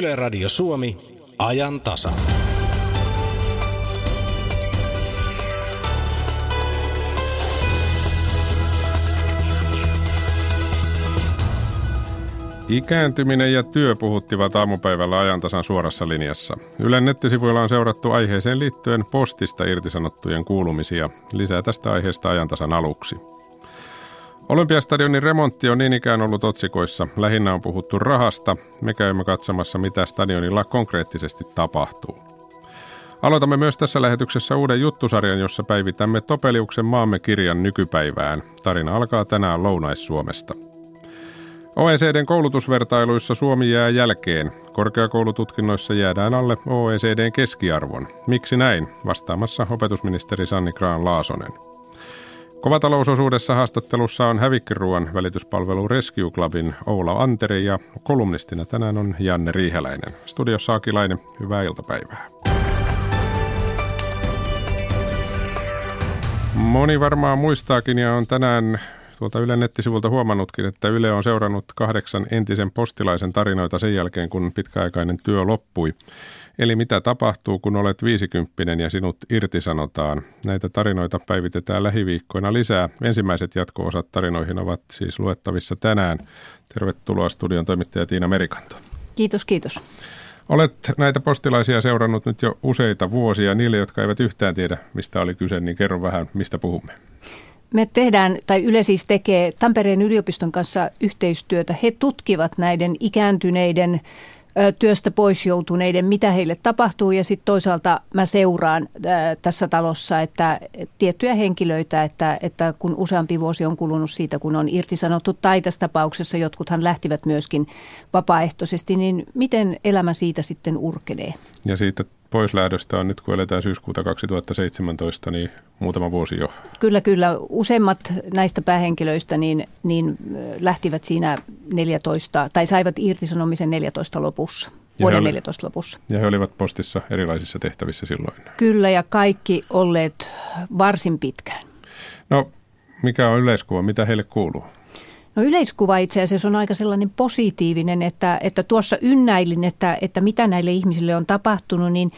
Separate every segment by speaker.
Speaker 1: Yle Radio Suomi, ajan tasa.
Speaker 2: Ikääntyminen ja työ puhuttivat aamupäivällä ajantasan suorassa linjassa. Ylen nettisivuilla on seurattu aiheeseen liittyen postista irtisanottujen kuulumisia. Lisää tästä aiheesta ajantasan aluksi. Olympiastadionin remontti on niin ikään ollut otsikoissa. Lähinnä on puhuttu rahasta. Me käymme katsomassa, mitä stadionilla konkreettisesti tapahtuu. Aloitamme myös tässä lähetyksessä uuden juttusarjan, jossa päivitämme Topeliuksen maamme kirjan nykypäivään. Tarina alkaa tänään Lounais-Suomesta. OECDn koulutusvertailuissa Suomi jää jälkeen. Korkeakoulututkinnoissa jäädään alle OECDn keskiarvon. Miksi näin? Vastaamassa opetusministeri Sanni Graan Laasonen. Kovatalousosuudessa haastattelussa on hävikkiruuan välityspalvelu Rescue Clubin Oula Anteri ja kolumnistina tänään on Janne Riiheläinen. Studiossa Akilainen, hyvää iltapäivää. Moni varmaan muistaakin ja on tänään tuolta Ylen nettisivulta huomannutkin, että Yle on seurannut kahdeksan entisen postilaisen tarinoita sen jälkeen, kun pitkäaikainen työ loppui. Eli mitä tapahtuu, kun olet viisikymppinen ja sinut irtisanotaan? Näitä tarinoita päivitetään lähiviikkoina lisää. Ensimmäiset jatko-osat tarinoihin ovat siis luettavissa tänään. Tervetuloa studion toimittaja Tiina Merikanto.
Speaker 3: Kiitos, kiitos.
Speaker 2: Olet näitä postilaisia seurannut nyt jo useita vuosia. Niille, jotka eivät yhtään tiedä, mistä oli kyse, niin kerro vähän, mistä puhumme.
Speaker 3: Me tehdään, tai Yle siis tekee Tampereen yliopiston kanssa yhteistyötä. He tutkivat näiden ikääntyneiden työstä pois joutuneiden, mitä heille tapahtuu ja sitten toisaalta mä seuraan tässä talossa, että tiettyjä henkilöitä, että, että kun useampi vuosi on kulunut siitä, kun on irtisanottu tai tässä tapauksessa jotkuthan lähtivät myöskin vapaaehtoisesti, niin miten elämä siitä sitten urkenee?
Speaker 2: Ja siitä poislähdöstä on nyt, kun eletään syyskuuta 2017, niin muutama vuosi jo.
Speaker 3: Kyllä, kyllä. Useimmat näistä päähenkilöistä niin, niin lähtivät siinä 14, tai saivat irtisanomisen 14 lopussa. Vuoden oli, 14 lopussa.
Speaker 2: Ja he olivat postissa erilaisissa tehtävissä silloin.
Speaker 3: Kyllä, ja kaikki olleet varsin pitkään.
Speaker 2: No, mikä on yleiskuva? Mitä heille kuuluu?
Speaker 3: No yleiskuva itse asiassa on aika sellainen positiivinen, että, että tuossa ynnäilin, että, että mitä näille ihmisille on tapahtunut, niin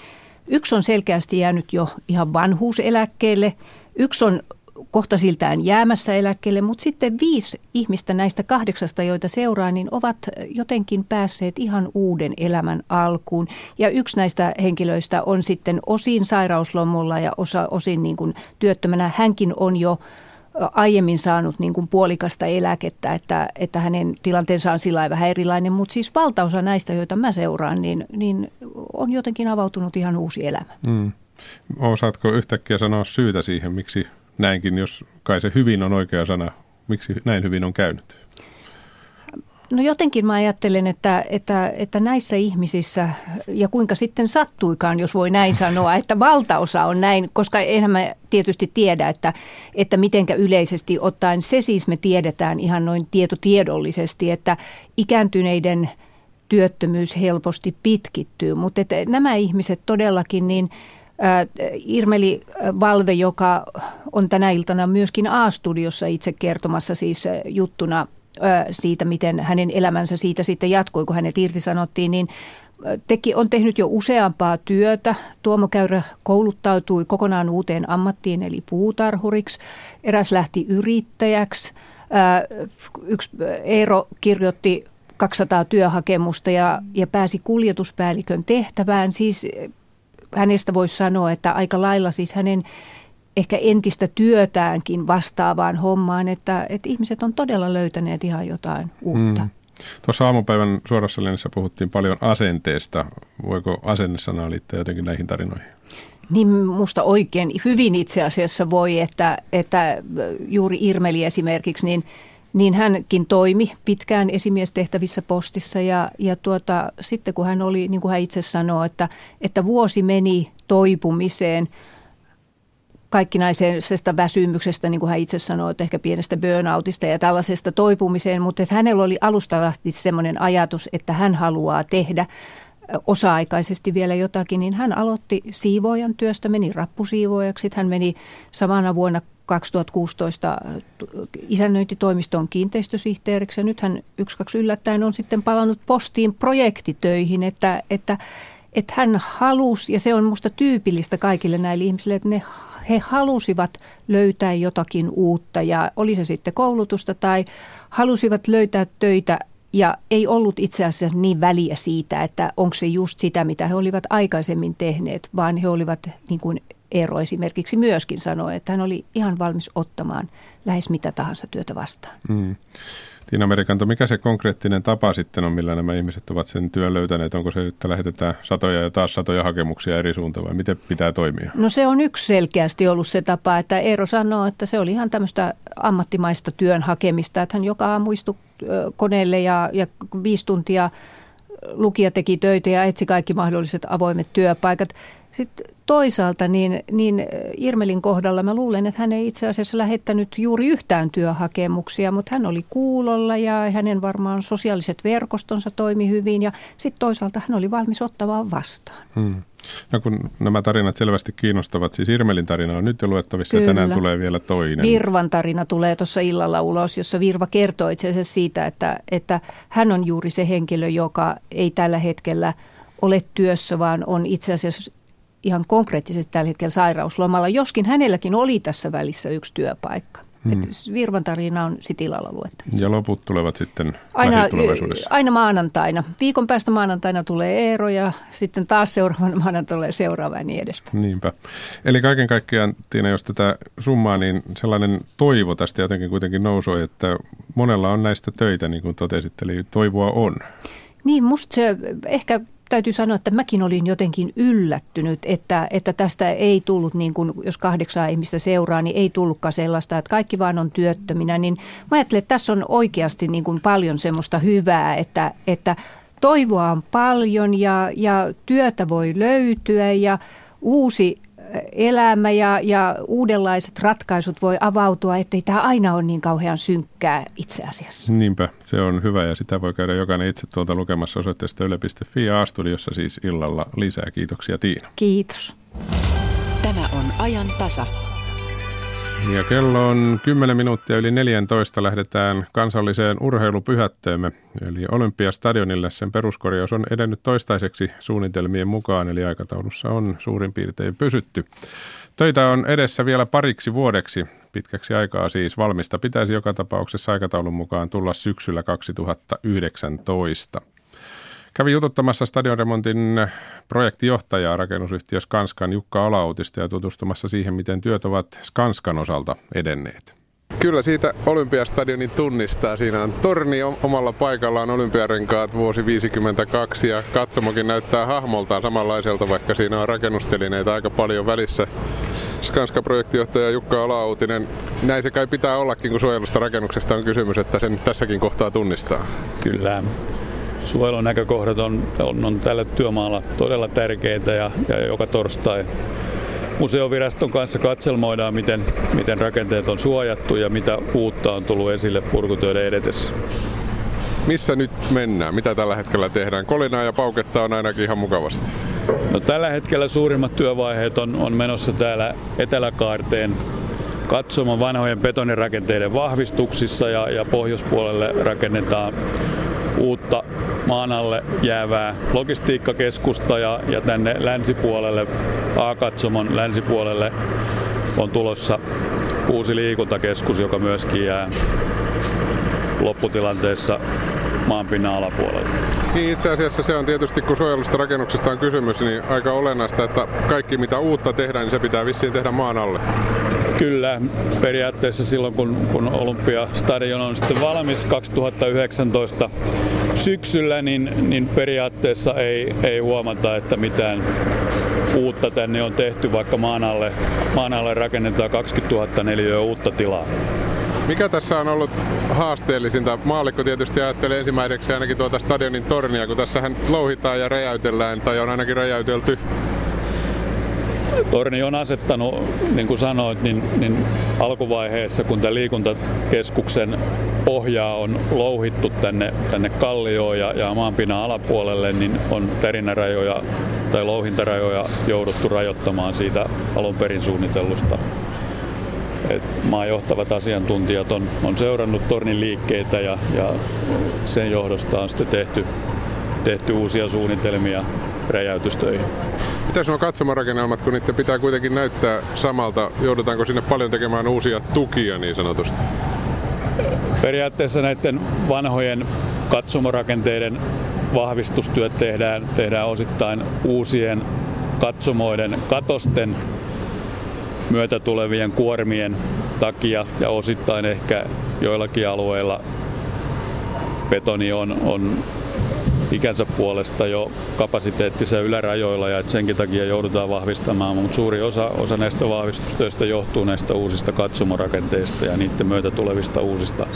Speaker 3: yksi on selkeästi jäänyt jo ihan vanhuuseläkkeelle, yksi on kohta siltään jäämässä eläkkeelle, mutta sitten viisi ihmistä näistä kahdeksasta, joita seuraa, niin ovat jotenkin päässeet ihan uuden elämän alkuun. Ja yksi näistä henkilöistä on sitten osin sairauslomulla ja osa, osin niin kuin työttömänä. Hänkin on jo aiemmin saanut niin kuin puolikasta eläkettä, että, että hänen tilanteensa on sillä vähän erilainen, mutta siis valtaosa näistä, joita mä seuraan, niin, niin on jotenkin avautunut ihan uusi elämä. Mm.
Speaker 2: Osaatko yhtäkkiä sanoa syytä siihen, miksi näinkin, jos kai se hyvin on oikea sana, miksi näin hyvin on käynyt?
Speaker 3: No jotenkin mä ajattelen, että, että, että näissä ihmisissä, ja kuinka sitten sattuikaan, jos voi näin sanoa, että valtaosa on näin, koska enhän mä tietysti tiedä, että, että mitenkä yleisesti ottaen, se siis me tiedetään ihan noin tietotiedollisesti, että ikääntyneiden työttömyys helposti pitkittyy, mutta että nämä ihmiset todellakin niin Irmeli Valve, joka on tänä iltana myöskin A-studiossa itse kertomassa siis juttuna siitä, miten hänen elämänsä siitä sitten jatkui, kun hänet irtisanottiin, niin teki, on tehnyt jo useampaa työtä. Tuomo Käyrä kouluttautui kokonaan uuteen ammattiin, eli puutarhuriksi. Eräs lähti yrittäjäksi. Yksi Eero kirjoitti 200 työhakemusta ja, ja pääsi kuljetuspäällikön tehtävään. Siis hänestä voisi sanoa, että aika lailla siis hänen ehkä entistä työtäänkin vastaavaan hommaan, että, että ihmiset on todella löytäneet ihan jotain uutta. Mm.
Speaker 2: Tuossa aamupäivän suorassa linjassa puhuttiin paljon asenteesta. Voiko asennesanaa liittää jotenkin näihin tarinoihin?
Speaker 3: Niin musta oikein hyvin itse asiassa voi, että, että juuri Irmeli esimerkiksi, niin, niin hänkin toimi pitkään esimiestehtävissä postissa ja, ja tuota, sitten kun hän oli, niin kuin hän itse sanoi, että, että vuosi meni toipumiseen – kaikkinaisesta väsymyksestä, niin kuin hän itse sanoi, että ehkä pienestä burnoutista ja tällaisesta toipumiseen, mutta että hänellä oli alustavasti semmoinen ajatus, että hän haluaa tehdä osa-aikaisesti vielä jotakin, niin hän aloitti siivoojan työstä, meni rappusiivoojaksi, hän meni samana vuonna 2016 isännöintitoimiston kiinteistösihteeriksi. Ja nythän yksi kaksi yllättäen on sitten palannut postiin projektitöihin, että, että, että hän halusi, ja se on minusta tyypillistä kaikille näille ihmisille, että ne, he halusivat löytää jotakin uutta ja oli se sitten koulutusta tai halusivat löytää töitä ja ei ollut itse asiassa niin väliä siitä, että onko se just sitä, mitä he olivat aikaisemmin tehneet, vaan he olivat, niin kuin Eero esimerkiksi myöskin sanoi, että hän oli ihan valmis ottamaan lähes mitä tahansa työtä vastaan. Mm.
Speaker 2: Tiina Merikanto, mikä se konkreettinen tapa sitten on, millä nämä ihmiset ovat sen työn löytäneet? Onko se, että lähetetään satoja ja taas satoja hakemuksia eri suuntaan vai miten pitää toimia?
Speaker 3: No se on yksi selkeästi ollut se tapa, että Eero sanoo, että se oli ihan tämmöistä ammattimaista työn hakemista, että hän joka aamu istui koneelle ja, ja viisi tuntia lukija teki töitä ja etsi kaikki mahdolliset avoimet työpaikat. Sitten toisaalta niin, niin Irmelin kohdalla mä luulen, että hän ei itse asiassa lähettänyt juuri yhtään työhakemuksia, mutta hän oli kuulolla ja hänen varmaan sosiaaliset verkostonsa toimi hyvin ja sitten toisaalta hän oli valmis ottamaan vastaan. Hmm.
Speaker 2: No kun nämä tarinat selvästi kiinnostavat, siis Irmelin tarina on nyt jo luettavissa Kyllä. ja tänään tulee vielä toinen.
Speaker 3: Virvan tarina tulee tuossa illalla ulos, jossa Virva kertoo itse asiassa siitä, että, että hän on juuri se henkilö, joka ei tällä hetkellä ole työssä, vaan on itse asiassa ihan konkreettisesti tällä hetkellä sairauslomalla, joskin hänelläkin oli tässä välissä yksi työpaikka. Hmm. Että Virvan tarina on sitten illalla luettavissa.
Speaker 2: Ja loput tulevat sitten aina,
Speaker 3: aina maanantaina. Viikon päästä maanantaina tulee Eero ja sitten taas seuraavana maanantaina tulee seuraava ja niin edespäin.
Speaker 2: Niinpä. Eli kaiken kaikkiaan, Tiina, jos tätä summaa, niin sellainen toivo tästä jotenkin kuitenkin nousui, että monella on näistä töitä, niin kuin totesit, eli toivoa on.
Speaker 3: Niin, musta se ehkä täytyy sanoa, että mäkin olin jotenkin yllättynyt, että, että tästä ei tullut, niin kuin, jos kahdeksaa ihmistä seuraa, niin ei tullutkaan sellaista, että kaikki vaan on työttöminä. Niin mä ajattelen, että tässä on oikeasti niin kuin paljon semmoista hyvää, että, että toivoa on paljon ja, ja työtä voi löytyä ja uusi elämä ja, ja uudenlaiset ratkaisut voi avautua, ettei tämä aina ole niin kauhean synkkää itse asiassa.
Speaker 2: Niinpä, se on hyvä ja sitä voi käydä jokainen itse tuolta lukemassa osoitteesta yle.fi ja A-studiossa siis illalla lisää. Kiitoksia Tiina.
Speaker 3: Kiitos.
Speaker 4: Tämä on ajan tasa.
Speaker 2: Ja kello on 10 minuuttia yli 14. Lähdetään kansalliseen urheilupyhätteemme, eli Olympiastadionille. Sen peruskorjaus on edennyt toistaiseksi suunnitelmien mukaan, eli aikataulussa on suurin piirtein pysytty. Töitä on edessä vielä pariksi vuodeksi, pitkäksi aikaa siis. Valmista pitäisi joka tapauksessa aikataulun mukaan tulla syksyllä 2019. Kävi jututtamassa stadionremontin projektijohtajaa rakennusyhtiö Skanskan Jukka Olautista ja tutustumassa siihen, miten työt ovat Skanskan osalta edenneet. Kyllä siitä Olympiastadionin tunnistaa. Siinä on torni omalla paikallaan Olympiarenkaat vuosi 52 ja katsomokin näyttää hahmoltaan samanlaiselta, vaikka siinä on rakennustelineitä aika paljon välissä. Skanska-projektijohtaja Jukka Olautinen, näin se kai pitää ollakin, kun suojelusta rakennuksesta on kysymys, että sen tässäkin kohtaa tunnistaa.
Speaker 5: Kyllä, suojelun näkökohdat on, on, on tällä työmaalla todella tärkeitä ja, ja joka torstai museoviraston kanssa katselmoidaan, miten, miten rakenteet on suojattu ja mitä uutta on tullut esille purkutöiden edetessä.
Speaker 2: Missä nyt mennään? Mitä tällä hetkellä tehdään? Kolinaa ja pauketta on ainakin ihan mukavasti.
Speaker 5: No, tällä hetkellä suurimmat työvaiheet on, on menossa täällä Eteläkaarteen katsomaan vanhojen betonirakenteiden vahvistuksissa ja, ja pohjoispuolelle rakennetaan uutta maan alle jäävää logistiikkakeskusta ja, ja tänne länsipuolelle, A-katsomon länsipuolelle on tulossa uusi liikuntakeskus, joka myöskin jää lopputilanteessa maanpinnan alapuolelle.
Speaker 2: Niin itse asiassa se on tietysti, kun suojelusta rakennuksesta on kysymys, niin aika olennaista, että kaikki mitä uutta tehdään, niin se pitää vissiin tehdä maan alle.
Speaker 5: Kyllä, periaatteessa silloin kun, kun Olympiastadion on sitten valmis 2019 syksyllä, niin, niin periaatteessa ei, ei huomata, että mitään uutta tänne on tehty, vaikka maan alle, maan alle rakennetaan 20 000 neliöä uutta tilaa.
Speaker 2: Mikä tässä on ollut haasteellisinta? Maallikko tietysti ajattelee ensimmäiseksi ainakin tuota stadionin tornia, kun tässähän louhitaan ja räjäytellään, tai on ainakin räjäytelty
Speaker 5: Torni on asettanut, niin kuin sanoit, niin, niin alkuvaiheessa, kun tämä liikuntakeskuksen pohjaa on louhittu tänne, tänne kallioon ja, ja maanpinnan alapuolelle, niin on terinärajoja tai louhintarajoja jouduttu rajoittamaan siitä alun perin suunnitellusta et maan johtavat asiantuntijat on, on seurannut tornin liikkeitä ja, ja sen johdosta on sitten tehty, tehty uusia suunnitelmia räjäytystöihin.
Speaker 6: Mitä nuo katsomarakennelmat, kun niiden pitää kuitenkin näyttää samalta? Joudutaanko sinne paljon tekemään uusia tukia niin sanotusti?
Speaker 5: Periaatteessa näiden vanhojen katsomorakenteiden vahvistustyöt tehdään, tehdään osittain uusien katsomoiden katosten myötä tulevien kuormien takia ja osittain ehkä joillakin alueilla betoni on, on ikänsä puolesta jo kapasiteettisia ylärajoilla ja että senkin takia joudutaan vahvistamaan, mutta suuri osa, osa näistä vahvistustöistä johtuu näistä uusista katsomorakenteista ja niiden myötä tulevista uusista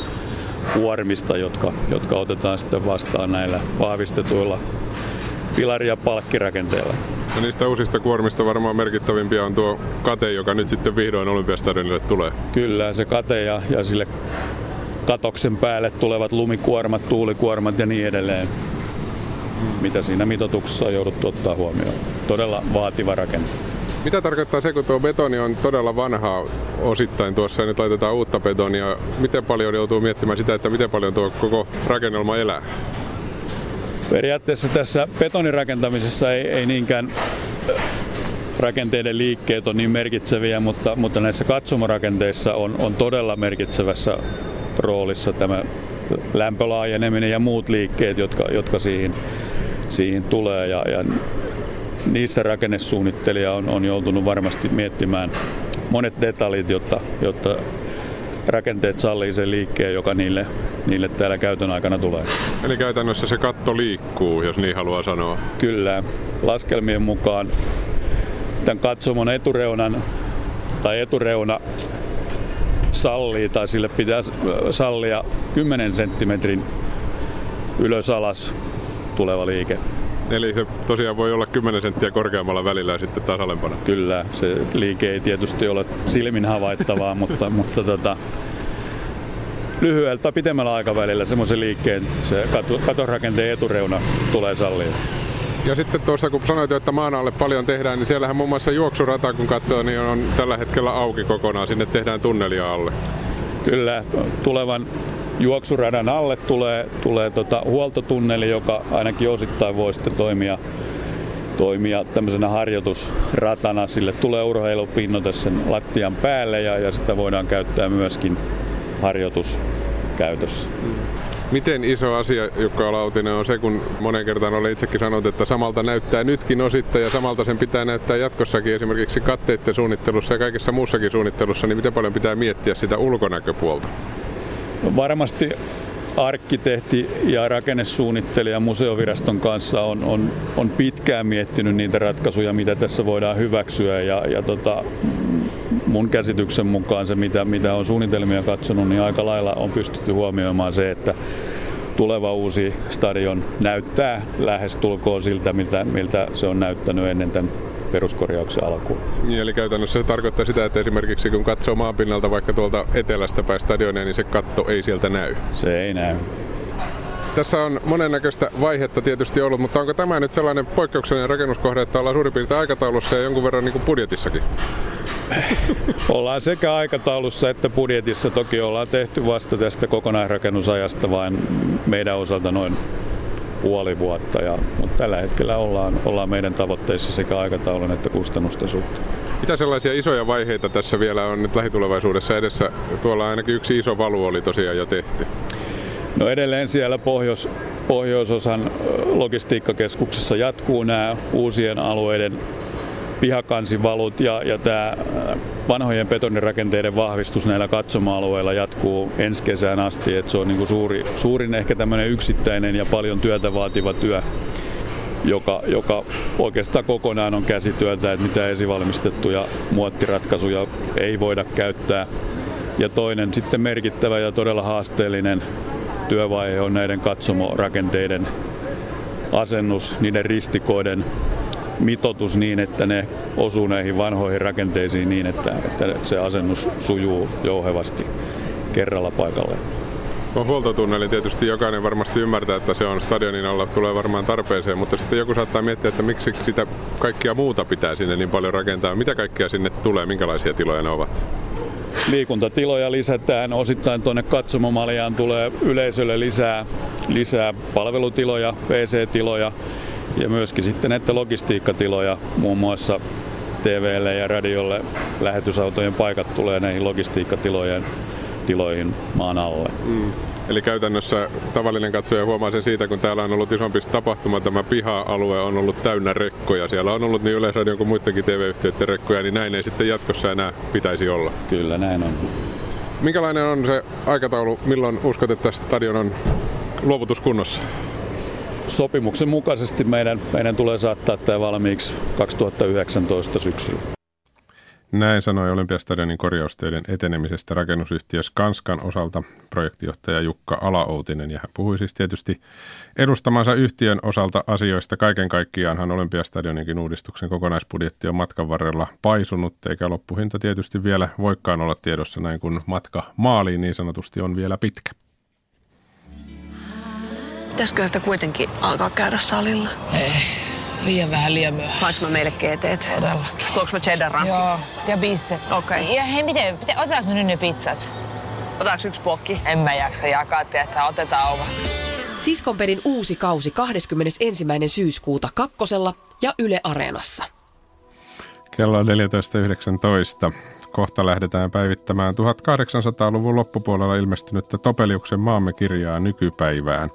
Speaker 5: kuormista, jotka, jotka otetaan sitten vastaan näillä vahvistetuilla pilari- ja palkkirakenteilla.
Speaker 6: Ja niistä uusista kuormista varmaan merkittävimpiä on tuo kate, joka nyt sitten vihdoin Olympiastadionille tulee.
Speaker 5: Kyllä, se kate ja, ja sille katoksen päälle tulevat lumikuormat, tuulikuormat ja niin edelleen mitä siinä mitoituksessa on jouduttu ottaa huomioon. Todella vaativa rakenne.
Speaker 6: Mitä tarkoittaa se, kun tuo betoni on todella vanhaa osittain tuossa ja nyt laitetaan uutta betonia? Miten paljon joutuu miettimään sitä, että miten paljon tuo koko rakennelma elää?
Speaker 5: Periaatteessa tässä betonirakentamisessa ei, ei niinkään rakenteiden liikkeet on niin merkitseviä, mutta, mutta näissä katsomorakenteissa on, on todella merkitsevässä roolissa tämä lämpölaajeneminen ja muut liikkeet, jotka, jotka siihen siihen tulee ja, ja niissä rakennesuunnittelija on, on joutunut varmasti miettimään monet detaljit, jotta, jotta rakenteet sallii sen liikkeen, joka niille, niille täällä käytön aikana tulee.
Speaker 6: Eli käytännössä se katto liikkuu, jos niin haluaa sanoa?
Speaker 5: Kyllä. Laskelmien mukaan tämän katsomon etureunan tai etureuna sallii tai sille pitää sallia 10 senttimetrin ylös alas tuleva liike.
Speaker 6: Eli se tosiaan voi olla 10 senttiä korkeammalla välillä ja sitten taas alempana.
Speaker 5: Kyllä, se liike ei tietysti ole silmin havaittavaa, mutta, mutta tota, lyhyellä tai pitemmällä aikavälillä semmoisen liikkeen se katorakenteen etureuna tulee sallia.
Speaker 6: Ja sitten tuossa kun sanoit, että maan alle paljon tehdään, niin siellähän muun muassa juoksurata kun katsoo, niin on tällä hetkellä auki kokonaan. Sinne tehdään tunnelia alle.
Speaker 5: Kyllä, tulevan juoksuradan alle tulee, tulee tota huoltotunneli, joka ainakin osittain voi sitten toimia, toimia tämmöisenä harjoitusratana. Sille tulee urheilupinnote sen lattian päälle ja, ja sitä voidaan käyttää myöskin harjoituskäytössä.
Speaker 6: Miten iso asia, Jukka Lautinen, on se, kun monen kertaan olen itsekin sanonut, että samalta näyttää nytkin osittain ja samalta sen pitää näyttää jatkossakin esimerkiksi katteiden suunnittelussa ja kaikessa muussakin suunnittelussa, niin miten paljon pitää miettiä sitä ulkonäköpuolta?
Speaker 5: Varmasti arkkitehti ja rakennesuunnittelija museoviraston kanssa on, on, on pitkään miettinyt niitä ratkaisuja, mitä tässä voidaan hyväksyä. Ja, ja tota, mun käsityksen mukaan se, mitä, mitä on suunnitelmia katsonut, niin aika lailla on pystytty huomioimaan se, että tuleva uusi stadion näyttää lähes tulkoon siltä, miltä, miltä se on näyttänyt ennen tämän peruskorjauksen alkuun.
Speaker 6: Niin, eli käytännössä se tarkoittaa sitä, että esimerkiksi kun katsoo maanpinnalta vaikka tuolta etelästä päin stadionia, niin se katto ei sieltä näy.
Speaker 5: Se ei näy.
Speaker 6: Tässä on monennäköistä vaihetta tietysti ollut, mutta onko tämä nyt sellainen poikkeuksellinen rakennuskohde, että ollaan suurin piirtein aikataulussa ja jonkun verran niin kuin budjetissakin?
Speaker 5: ollaan sekä aikataulussa että budjetissa. Toki ollaan tehty vasta tästä kokonaisrakennusajasta vain meidän osalta noin puoli vuotta, ja, mutta tällä hetkellä ollaan, ollaan meidän tavoitteissa sekä aikataulun että kustannusten suhteen.
Speaker 6: Mitä sellaisia isoja vaiheita tässä vielä on nyt lähitulevaisuudessa edessä? Tuolla ainakin yksi iso valu oli tosiaan jo tehty.
Speaker 5: No edelleen siellä pohjois, pohjoisosan logistiikkakeskuksessa jatkuu nämä uusien alueiden pihakansivalut ja, ja tämä äh, vanhojen betonirakenteiden vahvistus näillä katsoma-alueilla jatkuu ensi kesään asti. Et se on niinku suuri, suurin ehkä tämmöinen yksittäinen ja paljon työtä vaativa työ, joka, joka oikeastaan kokonaan on käsityötä, että mitä esivalmistettuja muottiratkaisuja ei voida käyttää. Ja toinen sitten merkittävä ja todella haasteellinen työvaihe on näiden katsomorakenteiden asennus, niiden ristikoiden mitotus niin, että ne osuu näihin vanhoihin rakenteisiin niin, että, että se asennus sujuu jouhevasti kerralla paikalle.
Speaker 6: No, huoltotunneli tietysti jokainen varmasti ymmärtää, että se on stadionin alla, tulee varmaan tarpeeseen, mutta sitten joku saattaa miettiä, että miksi sitä kaikkia muuta pitää sinne niin paljon rakentaa. Mitä kaikkea sinne tulee, minkälaisia tiloja ne ovat?
Speaker 5: liikuntatiloja lisätään, osittain tuonne katsomomaljaan tulee yleisölle lisää, lisää palvelutiloja, PC-tiloja ja myöskin sitten näitä logistiikkatiloja, muun muassa TVlle ja radiolle lähetysautojen paikat tulee näihin logistiikkatilojen tiloihin maan alle. Mm.
Speaker 2: Eli käytännössä tavallinen katsoja huomaa sen siitä, kun täällä on ollut isompi tapahtuma, tämä piha-alue on ollut täynnä rekkoja. Siellä on ollut niin Yleisradion kuin muidenkin TV-yhtiöiden rekkoja, niin näin ei sitten jatkossa enää pitäisi olla.
Speaker 5: Kyllä, näin on.
Speaker 2: Minkälainen on se aikataulu, milloin uskot, että stadion on luovutuskunnossa?
Speaker 5: Sopimuksen mukaisesti meidän, meidän tulee saattaa tämä valmiiksi 2019 syksyllä.
Speaker 2: Näin sanoi Olympiastadionin korjaustöiden etenemisestä rakennusyhtiö Skanskan osalta projektijohtaja Jukka Alaoutinen. Ja hän puhui siis tietysti edustamansa yhtiön osalta asioista. Kaiken kaikkiaanhan Olympiastadioninkin uudistuksen kokonaisbudjetti on matkan varrella paisunut, eikä loppuhinta tietysti vielä voikaan olla tiedossa näin, kun matka maaliin niin sanotusti on vielä pitkä.
Speaker 7: Pitäisikö sitä kuitenkin alkaa käydä salilla?
Speaker 8: Ei, liian vähän liian myöhään.
Speaker 7: Haluatko mä meille GT?
Speaker 8: Todellakin.
Speaker 7: Tuoks mä cheddar ranskit?
Speaker 8: Joo, ja bisset.
Speaker 7: Okei. Okay.
Speaker 8: Ja hei, miten, miten otetaanko me nyt ne pizzat?
Speaker 7: Otaks yksi pokki?
Speaker 8: En mä jaksa jakaa, että sä otetaan ovat.
Speaker 9: Siskonperin uusi kausi 21. syyskuuta kakkosella ja Yle Areenassa.
Speaker 2: Kello on 14.19. Kohta lähdetään päivittämään 1800-luvun loppupuolella ilmestynyttä Topeliuksen maamme kirjaa nykypäivään.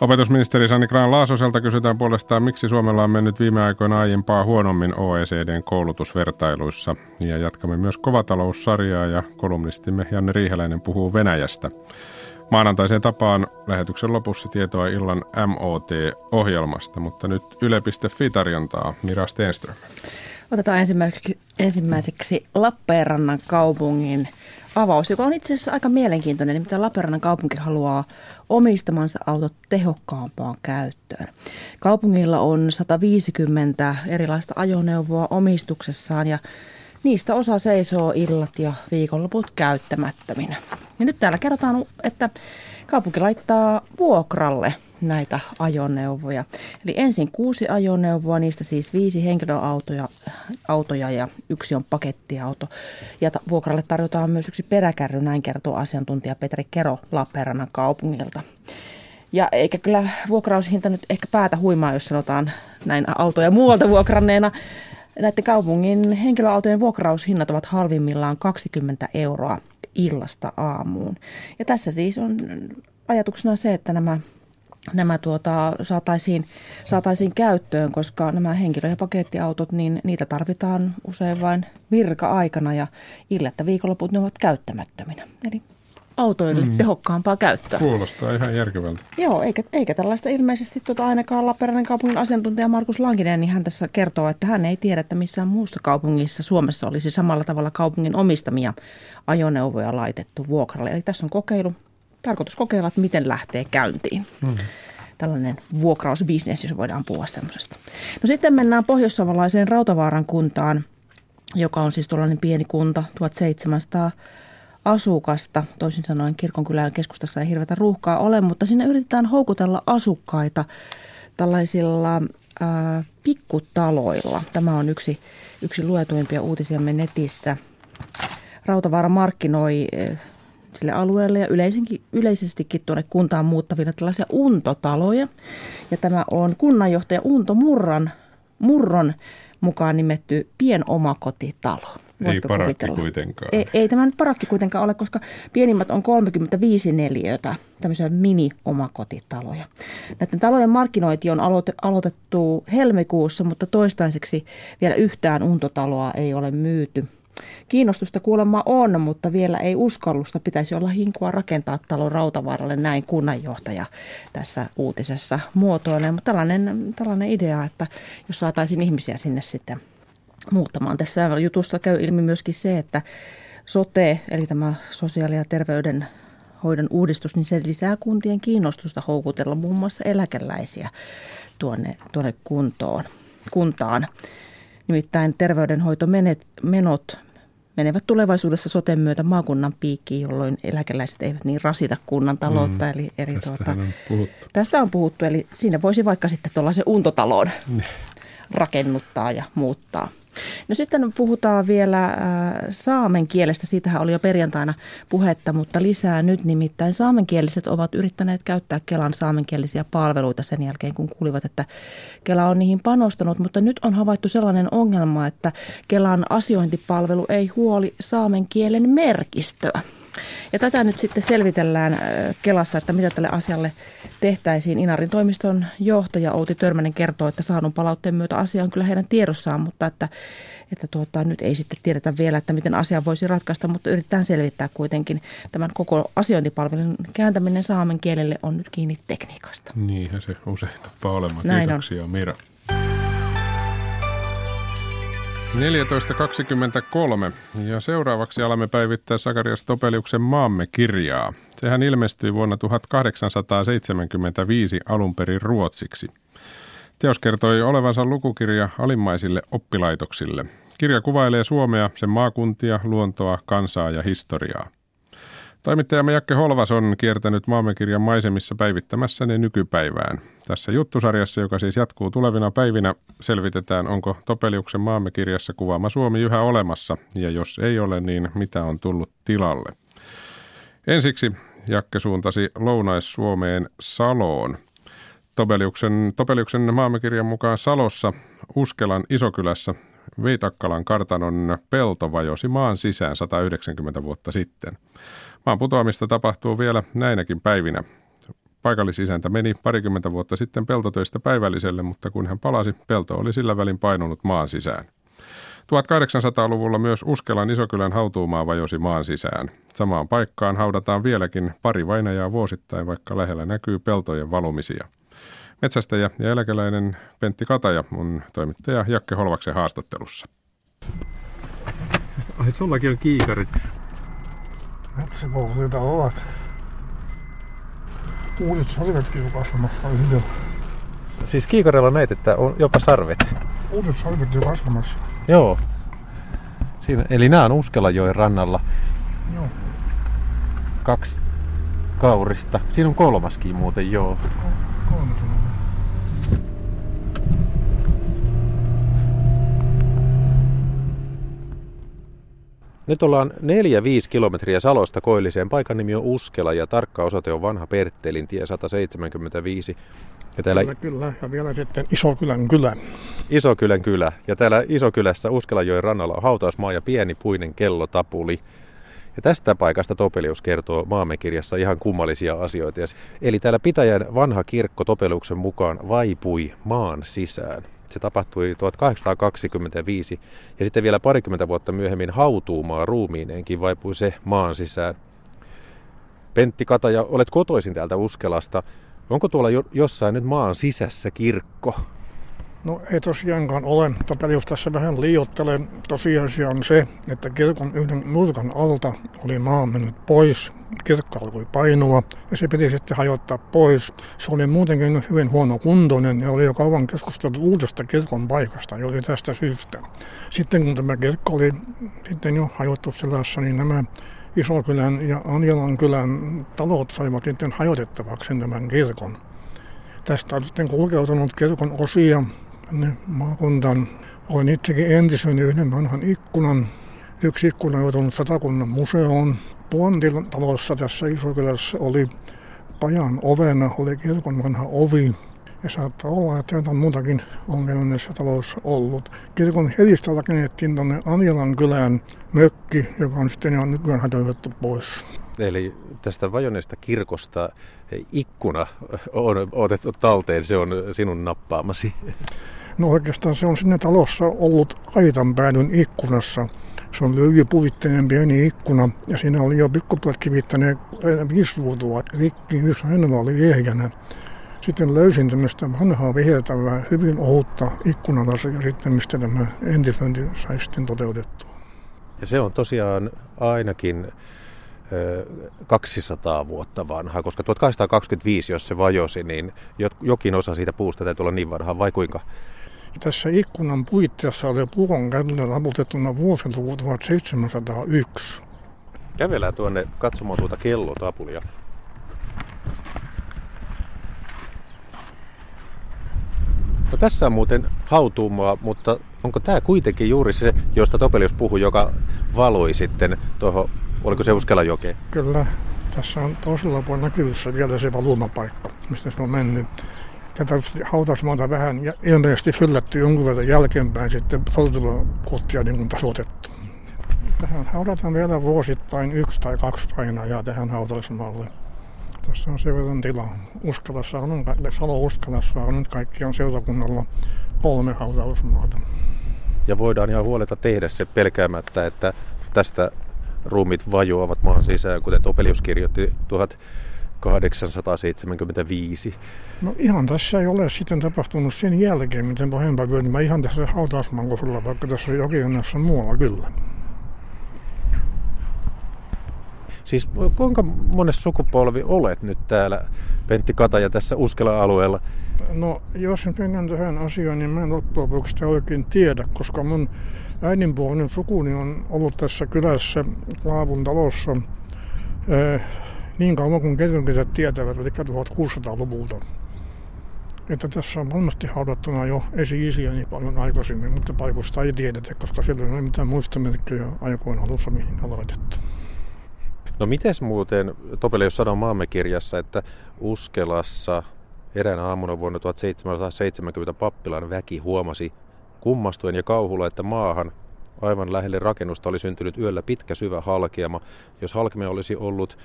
Speaker 2: Opetusministeri Sani Graan Laasoselta kysytään puolestaan, miksi Suomella on mennyt viime aikoina aiempaa huonommin OECDn koulutusvertailuissa. Ja jatkamme myös kovataloussarjaa ja kolumnistimme Janne Riiheläinen puhuu Venäjästä. Maanantaiseen tapaan lähetyksen lopussa tietoa illan MOT-ohjelmasta, mutta nyt Yle.fi tarjontaa Mira Stenström.
Speaker 10: Otetaan ensimmäiseksi, ensimmäiseksi Lappeenrannan kaupungin avaus, joka on itse asiassa aika mielenkiintoinen, nimittäin Lappeenrannan kaupunki haluaa omistamansa autot tehokkaampaan käyttöön. Kaupungilla on 150 erilaista ajoneuvoa omistuksessaan ja niistä osa seisoo illat ja viikonloput käyttämättöminä. Ja nyt täällä kerrotaan, että kaupunki laittaa vuokralle – näitä ajoneuvoja. Eli ensin kuusi ajoneuvoa, niistä siis viisi henkilöautoja autoja ja yksi on pakettiauto. Ja vuokralle tarjotaan myös yksi peräkärry, näin kertoo asiantuntija Petri Kero Lappeenrannan kaupungilta. Ja eikä kyllä vuokraushinta nyt ehkä päätä huimaa, jos sanotaan näin autoja muualta vuokranneena. Näiden kaupungin henkilöautojen vuokraushinnat ovat halvimmillaan 20 euroa illasta aamuun. Ja tässä siis on ajatuksena se, että nämä nämä tuota, saataisiin, saataisiin käyttöön, koska nämä henkilö- ja pakettiautot, niin niitä tarvitaan usein vain virka-aikana ja illettä viikonloput ne ovat käyttämättöminä. Eli autoille mm. tehokkaampaa käyttöä.
Speaker 2: Kuulostaa ihan järkevältä.
Speaker 10: Joo, eikä, eikä tällaista ilmeisesti tuota ainakaan Lappeenrannan kaupungin asiantuntija Markus Lankinen, niin hän tässä kertoo, että hän ei tiedä, että missään muussa kaupungissa Suomessa olisi samalla tavalla kaupungin omistamia ajoneuvoja laitettu vuokralle. Eli tässä on kokeilu, tarkoitus kokeilla, että miten lähtee käyntiin. Hmm. Tällainen vuokrausbisnes, jos voidaan puhua semmoisesta. No sitten mennään pohjoissavolaiseen Rautavaaran kuntaan, joka on siis tuollainen pieni kunta, 1700 asukasta. Toisin sanoen kirkonkylän keskustassa ei hirveätä ruuhkaa ole, mutta sinne yritetään houkutella asukkaita tällaisilla ää, pikkutaloilla. Tämä on yksi, yksi luetuimpia uutisiamme netissä. Rautavaara markkinoi sille alueelle ja yleisestikin tuonne kuntaan muuttaville tällaisia untotaloja. Ja tämä on kunnanjohtaja Unto Murran, Murron mukaan nimetty pienomakotitalo.
Speaker 2: Voitko ei parakki kuvitella? kuitenkaan.
Speaker 10: Ei, ei tämä nyt parakki kuitenkaan ole, koska pienimmät on 35 neliötä, tämmöisiä mini-omakotitaloja. Näiden talojen markkinointi on aloitettu helmikuussa, mutta toistaiseksi vielä yhtään untotaloa ei ole myyty – Kiinnostusta kuulemma on, mutta vielä ei uskallusta. Pitäisi olla hinkua rakentaa talon Rautavaaralle, näin kunnanjohtaja tässä uutisessa muotoilee. Mutta tällainen, tällainen idea, että jos saataisiin ihmisiä sinne sitten muuttamaan. Tässä jutussa käy ilmi myöskin se, että sote, eli tämä sosiaali- ja terveyden hoidon uudistus, niin se lisää kuntien kiinnostusta houkutella muun muassa eläkeläisiä tuonne, tuonne kuntoon, kuntaan. Nimittäin terveydenhoitomenot menevät tulevaisuudessa soten myötä maakunnan piikkiin, jolloin eläkeläiset eivät niin rasita kunnan taloutta. Mm, eli, eli tuota, on puhuttu. Tästä on puhuttu, eli siinä voisi vaikka sitten tuollaisen untotaloon niin. rakennuttaa ja muuttaa. No sitten puhutaan vielä äh, saamen kielestä. Siitähän oli jo perjantaina puhetta, mutta lisää nyt nimittäin saamenkieliset ovat yrittäneet käyttää Kelan saamenkielisiä palveluita sen jälkeen, kun kuulivat, että Kela on niihin panostanut. Mutta nyt on havaittu sellainen ongelma, että Kelan asiointipalvelu ei huoli saamen kielen merkistöä. Ja tätä nyt sitten selvitellään äh, Kelassa, että mitä tälle asialle tehtäisiin. Inarin toimiston johtaja Outi Törmänen kertoo, että saadun palautteen myötä asia on kyllä heidän tiedossaan, mutta että, että tuota, nyt ei sitten tiedetä vielä, että miten asia voisi ratkaista, mutta yritetään selvittää kuitenkin. Tämän koko asiointipalvelun kääntäminen saamen kielelle on nyt kiinni tekniikasta.
Speaker 2: Niinhän se usein tappaa olemaan.
Speaker 10: Näin
Speaker 2: Kiitoksia on. Mira. 14.23 ja seuraavaksi alamme päivittää Sakarias Topeliuksen Maamme kirjaa. Sehän ilmestyi vuonna 1875 alun perin ruotsiksi. Teos kertoi olevansa lukukirja alimmaisille oppilaitoksille. Kirja kuvailee Suomea, sen maakuntia, luontoa, kansaa ja historiaa. Toimittajamme Jakke Holvas on kiertänyt kirjan maisemissa päivittämässä ne nykypäivään. Tässä juttusarjassa, joka siis jatkuu tulevina päivinä, selvitetään, onko Topeliuksen kirjassa kuvaama Suomi yhä olemassa, ja jos ei ole, niin mitä on tullut tilalle. Ensiksi Jakke suuntasi Lounais-Suomeen Saloon. Topeliuksen, Topeliuksen kirjan mukaan Salossa, Uskelan isokylässä, Veitakkalan kartanon pelto vajosi maan sisään 190 vuotta sitten. Maan putoamista tapahtuu vielä näinäkin päivinä. Paikallisisäntä meni parikymmentä vuotta sitten peltotöistä päivälliselle, mutta kun hän palasi, pelto oli sillä välin painunut maan sisään. 1800-luvulla myös Uskelan Isokylän hautuumaa vajosi maan sisään. Samaan paikkaan haudataan vieläkin pari vainajaa vuosittain, vaikka lähellä näkyy peltojen valumisia. Metsästäjä ja eläkeläinen Pentti Kataja on toimittaja Jakke Holvaksen haastattelussa.
Speaker 11: Ai, sullakin on kiikarit
Speaker 12: metsäkouluita ovat. Uudet sarvetkin on kasvamassa jo.
Speaker 11: Siis kiikarella näet, että on jopa sarvet.
Speaker 12: Uudet sarvet jo kasvamassa.
Speaker 11: Joo. Siinä, eli nämä on Uskelajoen rannalla.
Speaker 12: Joo.
Speaker 11: Kaksi kaurista. Siinä on kolmaskin muuten, joo.
Speaker 12: Kolmas
Speaker 11: Nyt ollaan 4-5 kilometriä Salosta koilliseen. Paikan nimi on Uskela ja tarkka osoite on vanha Perttelin tie 175.
Speaker 12: Ja täällä... Kyllä, kyllä, ja vielä sitten Isokylän kylä.
Speaker 11: Isokylän kylä. Ja täällä Isokylässä Uskelajoen rannalla on hautausmaa ja pieni puinen kellotapuli. Ja tästä paikasta Topelius kertoo maamekirjassa ihan kummallisia asioita. Eli täällä pitäjän vanha kirkko Topeliuksen mukaan vaipui maan sisään. Se tapahtui 1825 ja sitten vielä parikymmentä vuotta myöhemmin hautuumaa ruumiineenkin vaipui se maan sisään. Pentti Kataja, olet kotoisin täältä Uskelasta. Onko tuolla jossain nyt maan sisässä kirkko?
Speaker 12: No ei tosiaankaan ole, mutta tässä vähän liiottelen, tosiasia on se, että kirkon yhden nurkan alta oli maa mennyt pois, kirkko alkoi painua ja se piti sitten hajottaa pois. Se oli muutenkin hyvin huono kuntoinen ja oli jo kauan keskusteltu uudesta kirkon paikasta, oli tästä syystä. Sitten kun tämä kirkko oli sitten jo hajottu sellaisessa, niin nämä Isokylän ja Anjalan kylän talot saivat sitten hajotettavaksi tämän kirkon. Tästä on sitten kulkeutunut kirkon osia tänne maakuntaan. Olen itsekin entisen yhden vanhan ikkunan. Yksi ikkuna joutunut Satakunnan museoon. Puantin talossa tässä Isokylässä oli pajan ovena, oli kirkon vanha ovi. Ja saattaa olla, että jotain muutakin ongelmia näissä taloissa ollut. Kirkon helistä rakennettiin tuonne Anjalan kylään mökki, joka on sitten jo nykyään hätöitetty pois.
Speaker 11: Eli tästä vajonneesta kirkosta ikkuna on otettu talteen, se on sinun nappaamasi.
Speaker 12: No oikeastaan se on sinne talossa ollut aitan päädyn ikkunassa. Se on lyijypuvitteinen pieni ikkuna ja siinä oli jo pikkuplat kivittäneet viisi vuotua rikki, yksi ainoa oli ehjänä. Sitten löysin tämmöistä vanhaa viheltävää, hyvin ohutta ikkunalasa ja sitten mistä tämä entisöinti sai sitten toteutettua.
Speaker 11: Ja se on tosiaan ainakin 200 vuotta vanha, koska 1825, jos se vajosi, niin jokin osa siitä puusta täytyy olla niin vanha, vai kuinka?
Speaker 12: Tässä ikkunan puitteissa oli puron kädellä raputettuna vuosiluku 1701.
Speaker 11: Kävelään tuonne katsomaan tuota kellotapulia. No tässä on muuten hautuumaa, mutta Onko tämä kuitenkin juuri se, josta Topelius puhui, joka valui sitten tuohon, oliko se Uskelajokeen?
Speaker 12: Kyllä. Tässä on toisella puolella näkyvissä vielä se valumapaikka, mistä se on mennyt. Tätä hautausmaata vähän ilmeisesti fyllätty jonkun verran jälkeenpäin sitten polttelukottia niin tasoitettu. Tähän haudataan vielä vuosittain yksi tai kaksi painajaa tähän hautausmaalle. Tässä on sen verran tilaa. Uskalassa on, Salo Uskalassa on nyt kaikkiaan seurakunnalla kolme hautausmaata.
Speaker 11: Ja voidaan ihan huoleta tehdä se pelkäämättä, että tästä ruumit vajoavat maan sisään, kuten Topelius kirjoitti 1875.
Speaker 12: No ihan tässä ei ole sitten tapahtunut sen jälkeen, miten pahempaa kyllä. Mä ihan tässä hautausmankosulla, vaikka tässä jokirannassa muualla kyllä.
Speaker 11: Siis kuinka monessa sukupolvi olet nyt täällä, Pentti Kataja, tässä Uskela-alueella?
Speaker 12: No, jos mennään tähän asiaan, niin mä en loppujen lopuksi sitä oikein tiedä, koska mun äidinpuolinen sukuni on ollut tässä kylässä Laavun talossa eh, niin kauan kuin ketunkesät tietävät, eli 1600-luvulta. Että tässä on varmasti haudattuna jo esi-isiäni paljon aikaisemmin, mutta paikoista ei tiedetä, koska siellä ei ole mitään muistomerkkejä aikojen alussa, mihin laitettu.
Speaker 11: No mites muuten, Topelius sanoo maamme kirjassa, että Uskelassa eräänä aamuna vuonna 1770 pappilan väki huomasi kummastuen ja kauhulla, että maahan aivan lähelle rakennusta oli syntynyt yöllä pitkä syvä halkeama. Jos halkeama olisi ollut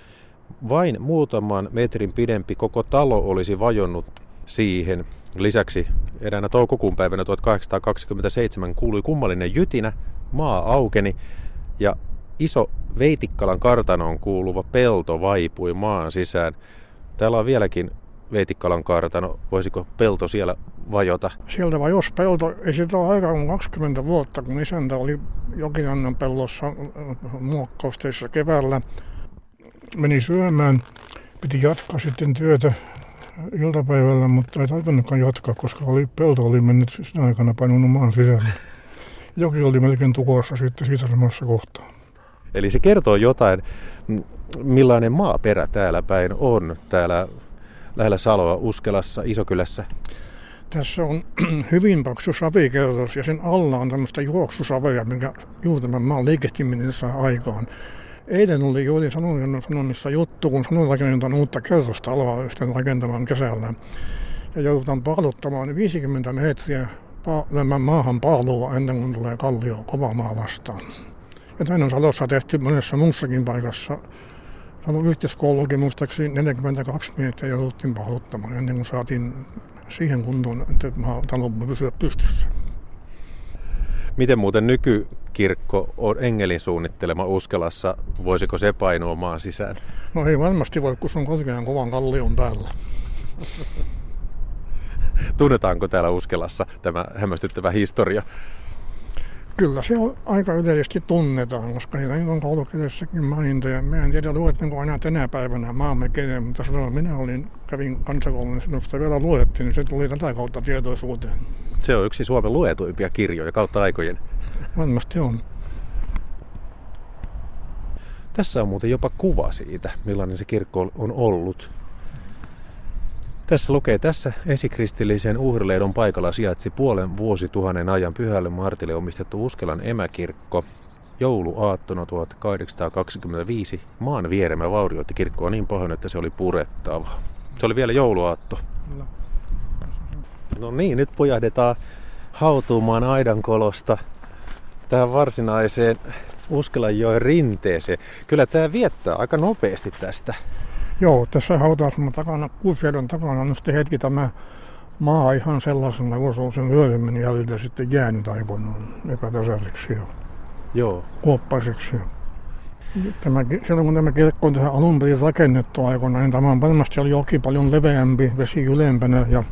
Speaker 11: vain muutaman metrin pidempi, koko talo olisi vajonnut siihen. Lisäksi eräänä toukokuun päivänä 1827 kuului kummallinen jytinä, maa aukeni ja iso Veitikkalan kartanoon kuuluva pelto vaipui maan sisään. Täällä on vieläkin Veitikkalan kartano. Voisiko pelto siellä vajota?
Speaker 12: Sieltä vajos pelto. Ei sitä ole aika kuin 20 vuotta, kun isäntä oli Jokiannan pellossa muokkausteissa keväällä. Meni syömään. Piti jatkaa sitten työtä iltapäivällä, mutta ei tarvinnutkaan jatkaa, koska oli, pelto oli mennyt sinä aikana painunut maan sisällä. Joki oli melkein tukossa sitten siitä samassa kohtaa.
Speaker 11: Eli se kertoo jotain, millainen maaperä täällä päin on, täällä lähellä Saloa, Uskelassa, Isokylässä.
Speaker 12: Tässä on hyvin paksu savikerros ja sen alla on tämmöistä juoksusaveja, minkä juuri tämän maan liikehtiminen saa aikaan. Eilen oli juuri sanomissa juttu, kun sanon rakennetaan uutta kerrostaloa yhteen rakentamaan kesällä. Ja joudutaan paaluttamaan 50 metriä maahan paalua ennen kuin tulee kallio kova maa vastaan. Ja tämän on Salossa tehty monessa muussakin paikassa. Salon yhteiskoulukin muistaakseni 42 metriä jouduttiin paaluttamaan ennen kuin saatiin siihen kuntoon, että talo pysyä pystyssä.
Speaker 11: Miten muuten nykykirkko on Engelin suunnittelema Uskelassa? Voisiko se painua maan sisään?
Speaker 12: No ei varmasti voi, kun se on kovan kallion päällä.
Speaker 11: Tunnetaanko täällä Uskelassa tämä hämmästyttävä historia?
Speaker 12: Kyllä se on aika yleisesti tunnetaan, koska niitä on koulukirjassakin mainintoja. Mä en tiedä luettiinko aina tänä päivänä maamme kenen, mutta silloin minä olin, kävin kansakoulun, niin sitä vielä luettiin, niin se tuli tätä kautta tietoisuuteen.
Speaker 11: Se on yksi Suomen luetuimpia kirjoja kautta aikojen.
Speaker 12: Varmasti on.
Speaker 11: Tässä on muuten jopa kuva siitä, millainen se kirkko on ollut. Tässä lukee, tässä esikristillisen uhrileidon paikalla sijaitsi puolen vuosituhannen ajan pyhälle Martille omistettu Uskelan emäkirkko. Jouluaattona 1825 maan vieremä vaurioitti kirkkoa niin pahoin, että se oli purettava. Se oli vielä jouluaatto. No niin, nyt pojahdetaan hautuumaan aidankolosta tähän varsinaiseen Uskelanjoen rinteeseen. Kyllä tämä viettää aika nopeasti tästä.
Speaker 12: Joo, tässä hautausmaan takana, Kuusjärven takana on sitten hetki tämä maa ihan sellaisena, kun se on sen myöhemmin jäljiltä sitten jäänyt aikoinaan epätasaiseksi ja
Speaker 11: Joo.
Speaker 12: kuoppaiseksi. Tämä, silloin kun tämä kirkko on tähän alun perin rakennettu aikoinaan, niin tämä on varmasti oli joki paljon leveämpi, vesi ylempänä ja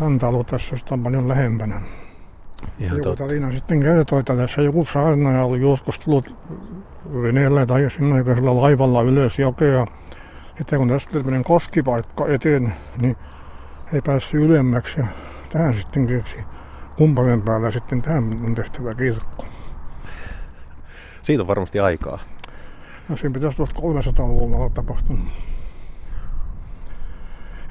Speaker 12: ranta tässä sitä paljon lähempänä.
Speaker 11: Ihan
Speaker 12: joku
Speaker 11: totta.
Speaker 12: tarina sitten kertoo, että tässä joku saarnaaja oli joskus tullut veneellä tai sinne laivalla ylös jokea. Sitten kun tästä tuli koskipaikka eteen, niin ei päässyt ylemmäksi ja tähän sitten keksi kumpainen päällä sitten tähän on tehtävä kirkko.
Speaker 11: Siitä on varmasti aikaa.
Speaker 12: No siinä pitäisi 1300-luvulla olla tapahtunut.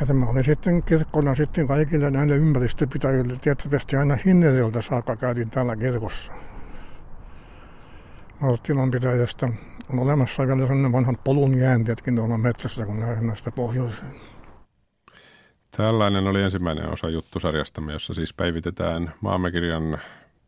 Speaker 12: Ja tämä oli sitten kirkkona sitten kaikille näille ympäristöpitäjille. Tietysti aina Hinneriltä saakka käytiin täällä kirkossa. Marttilan pitäjästä on olemassa vielä sellainen vanhat polun jäänteetkin tuolla metsässä, kun lähdetään näistä pohjoiseen.
Speaker 2: Tällainen oli ensimmäinen osa juttusarjastamme, jossa siis päivitetään Maamekirjan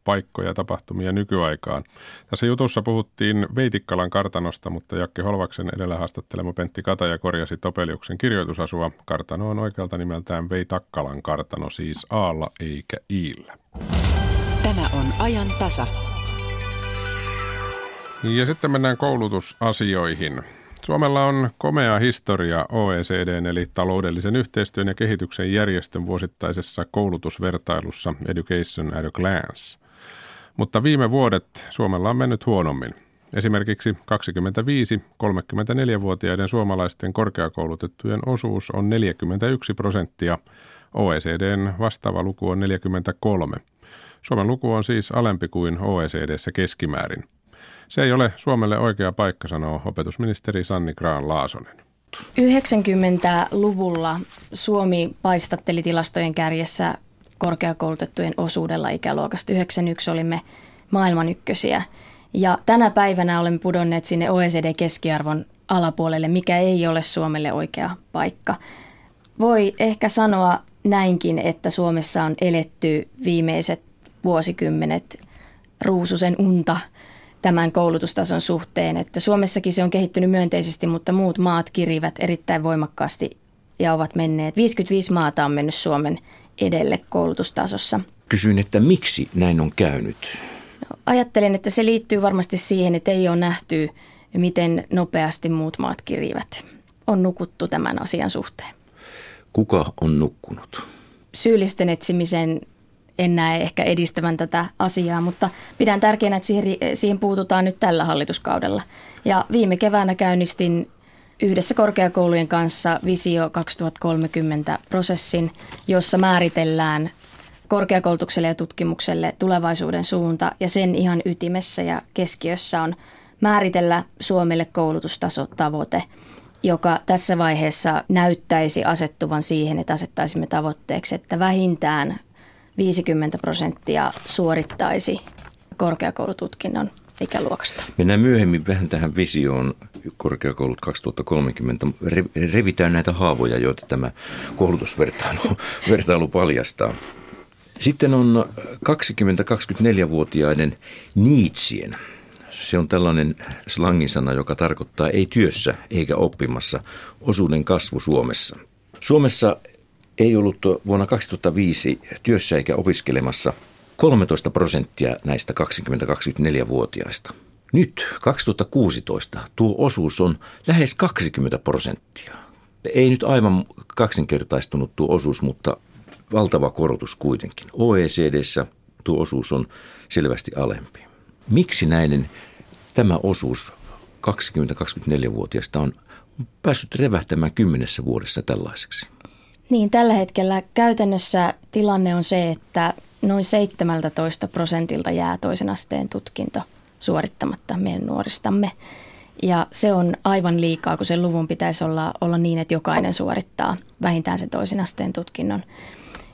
Speaker 2: paikkoja ja tapahtumia nykyaikaan. Tässä jutussa puhuttiin Veitikkalan kartanosta, mutta Jakke Holvaksen edellä haastattelema Pentti Kataja korjasi Topeliuksen kirjoitusasua. Kartano on oikealta nimeltään Veitakkalan kartano, siis Aalla eikä Iillä.
Speaker 4: Tämä on ajan tasa.
Speaker 2: Ja sitten mennään koulutusasioihin. Suomella on komea historia OECDn eli taloudellisen yhteistyön ja kehityksen järjestön vuosittaisessa koulutusvertailussa Education at a Glance. Mutta viime vuodet Suomella on mennyt huonommin. Esimerkiksi 25-34-vuotiaiden suomalaisten korkeakoulutettujen osuus on 41 prosenttia. OECDn vastaava luku on 43. Suomen luku on siis alempi kuin OECDssä keskimäärin. Se ei ole Suomelle oikea paikka, sanoo opetusministeri Sanni Graan-Laasonen.
Speaker 13: 90-luvulla Suomi paistatteli tilastojen kärjessä korkeakoulutettujen osuudella ikäluokasta. 91 olimme maailman ykkösiä. Ja tänä päivänä olemme pudonneet sinne OECD-keskiarvon alapuolelle, mikä ei ole Suomelle oikea paikka. Voi ehkä sanoa näinkin, että Suomessa on eletty viimeiset vuosikymmenet ruususen unta tämän koulutustason suhteen. Että Suomessakin se on kehittynyt myönteisesti, mutta muut maat kirivät erittäin voimakkaasti ja ovat menneet. 55 maata on mennyt Suomen edelle koulutustasossa.
Speaker 14: Kysyin, että miksi näin on käynyt?
Speaker 13: No, ajattelen, että se liittyy varmasti siihen, että ei ole nähty, miten nopeasti muut maat kirivät. On nukuttu tämän asian suhteen.
Speaker 14: Kuka on nukkunut?
Speaker 13: Syyllisten etsimisen en näe ehkä edistävän tätä asiaa, mutta pidän tärkeänä, että siihen, siihen puututaan nyt tällä hallituskaudella. Ja viime keväänä käynnistin yhdessä korkeakoulujen kanssa Visio 2030 prosessin, jossa määritellään korkeakoulutukselle ja tutkimukselle tulevaisuuden suunta ja sen ihan ytimessä ja keskiössä on määritellä Suomelle koulutustasotavoite, joka tässä vaiheessa näyttäisi asettuvan siihen, että asettaisimme tavoitteeksi, että vähintään 50 prosenttia suorittaisi korkeakoulututkinnon ikäluokasta.
Speaker 14: Mennään myöhemmin vähän tähän visioon korkeakoulut 2030. Revitään näitä haavoja, joita tämä koulutusvertailu vertailu paljastaa. Sitten on 20-24-vuotiaiden niitsien. Se on tällainen slangisana, joka tarkoittaa ei työssä eikä oppimassa osuuden kasvu Suomessa. Suomessa ei ollut vuonna 2005 työssä eikä opiskelemassa 13 prosenttia näistä 20-24-vuotiaista. Nyt 2016 tuo osuus on lähes 20 prosenttia. Ei nyt aivan kaksinkertaistunut tuo osuus, mutta valtava korotus kuitenkin. OECDssä tuo osuus on selvästi alempi. Miksi näiden tämä osuus 20-24-vuotiaista on päässyt revähtämään kymmenessä vuodessa tällaiseksi?
Speaker 13: Niin, tällä hetkellä käytännössä tilanne on se, että noin 17 prosentilta jää toisen asteen tutkinto suorittamatta meidän nuoristamme. Ja se on aivan liikaa, kun sen luvun pitäisi olla, olla niin, että jokainen suorittaa vähintään sen toisen asteen tutkinnon.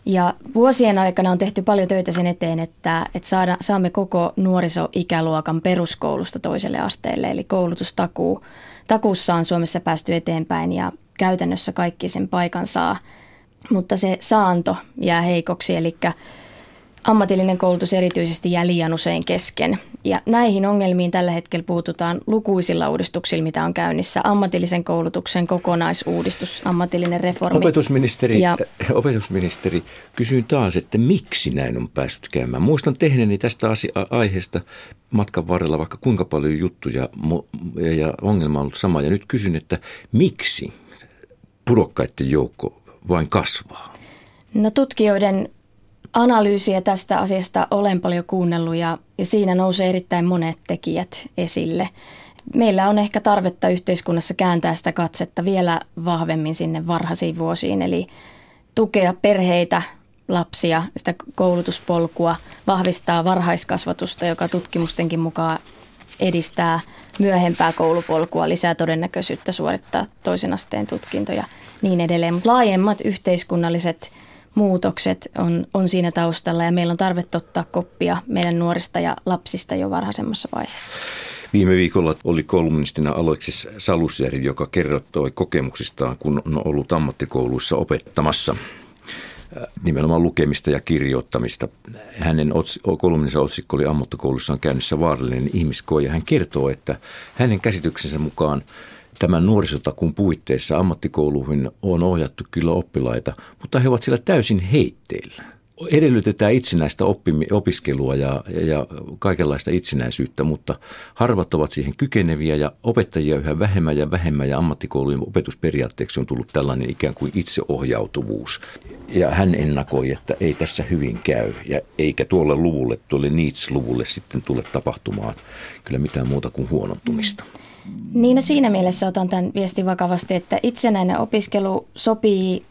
Speaker 13: Ja vuosien aikana on tehty paljon töitä sen eteen, että, että saada, saamme koko nuorisoikäluokan peruskoulusta toiselle asteelle, eli koulutustakuu. Takuussa on Suomessa päästy eteenpäin ja käytännössä kaikki sen paikan saa, mutta se saanto jää heikoksi, eli ammatillinen koulutus erityisesti jää liian usein kesken. Ja näihin ongelmiin tällä hetkellä puututaan lukuisilla uudistuksilla, mitä on käynnissä. Ammatillisen koulutuksen kokonaisuudistus, ammatillinen reformi.
Speaker 14: Opetusministeri, ja, opetusministeri kysyin taas, että miksi näin on päässyt käymään. Muistan tehneeni tästä asia- aiheesta matkan varrella vaikka kuinka paljon juttuja ja ongelma on ollut sama. Ja nyt kysyn, että miksi pudokkaiden joukko vain kasvaa?
Speaker 13: No tutkijoiden analyysiä tästä asiasta olen paljon kuunnellut ja, ja siinä nousee erittäin monet tekijät esille. Meillä on ehkä tarvetta yhteiskunnassa kääntää sitä katsetta vielä vahvemmin sinne varhaisiin vuosiin, eli tukea perheitä, lapsia, sitä koulutuspolkua, vahvistaa varhaiskasvatusta, joka tutkimustenkin mukaan edistää myöhempää koulupolkua, lisää todennäköisyyttä suorittaa toisen asteen tutkinto ja niin edelleen. Mutta laajemmat yhteiskunnalliset muutokset on, on siinä taustalla ja meillä on tarvetta ottaa koppia meidän nuorista ja lapsista jo varhaisemmassa vaiheessa.
Speaker 14: Viime viikolla oli kolumnistina Aleksis Salusjärvi, joka kerrottoi kokemuksistaan, kun on ollut ammattikouluissa opettamassa äh, nimenomaan lukemista ja kirjoittamista. Hänen kolumninsa otsikko oli ammattikoulussa on käynnissä vaarallinen ihmiskoe ja hän kertoo, että hänen käsityksensä mukaan tämän nuorisotakun puitteissa ammattikouluihin on ohjattu kyllä oppilaita, mutta he ovat siellä täysin heitteillä edellytetään itsenäistä oppimi, opiskelua ja, ja, ja kaikenlaista itsenäisyyttä, mutta harvat ovat siihen kykeneviä ja opettajia yhä vähemmän ja vähemmän ja ammattikoulujen opetusperiaatteeksi on tullut tällainen ikään kuin itseohjautuvuus. Ja hän ennakoi, että ei tässä hyvin käy ja eikä tuolle luvulle, tuolle Needs-luvulle sitten tule tapahtumaan kyllä mitään muuta kuin huonontumista.
Speaker 13: Niin no siinä mielessä otan tämän viestin vakavasti, että itsenäinen opiskelu sopii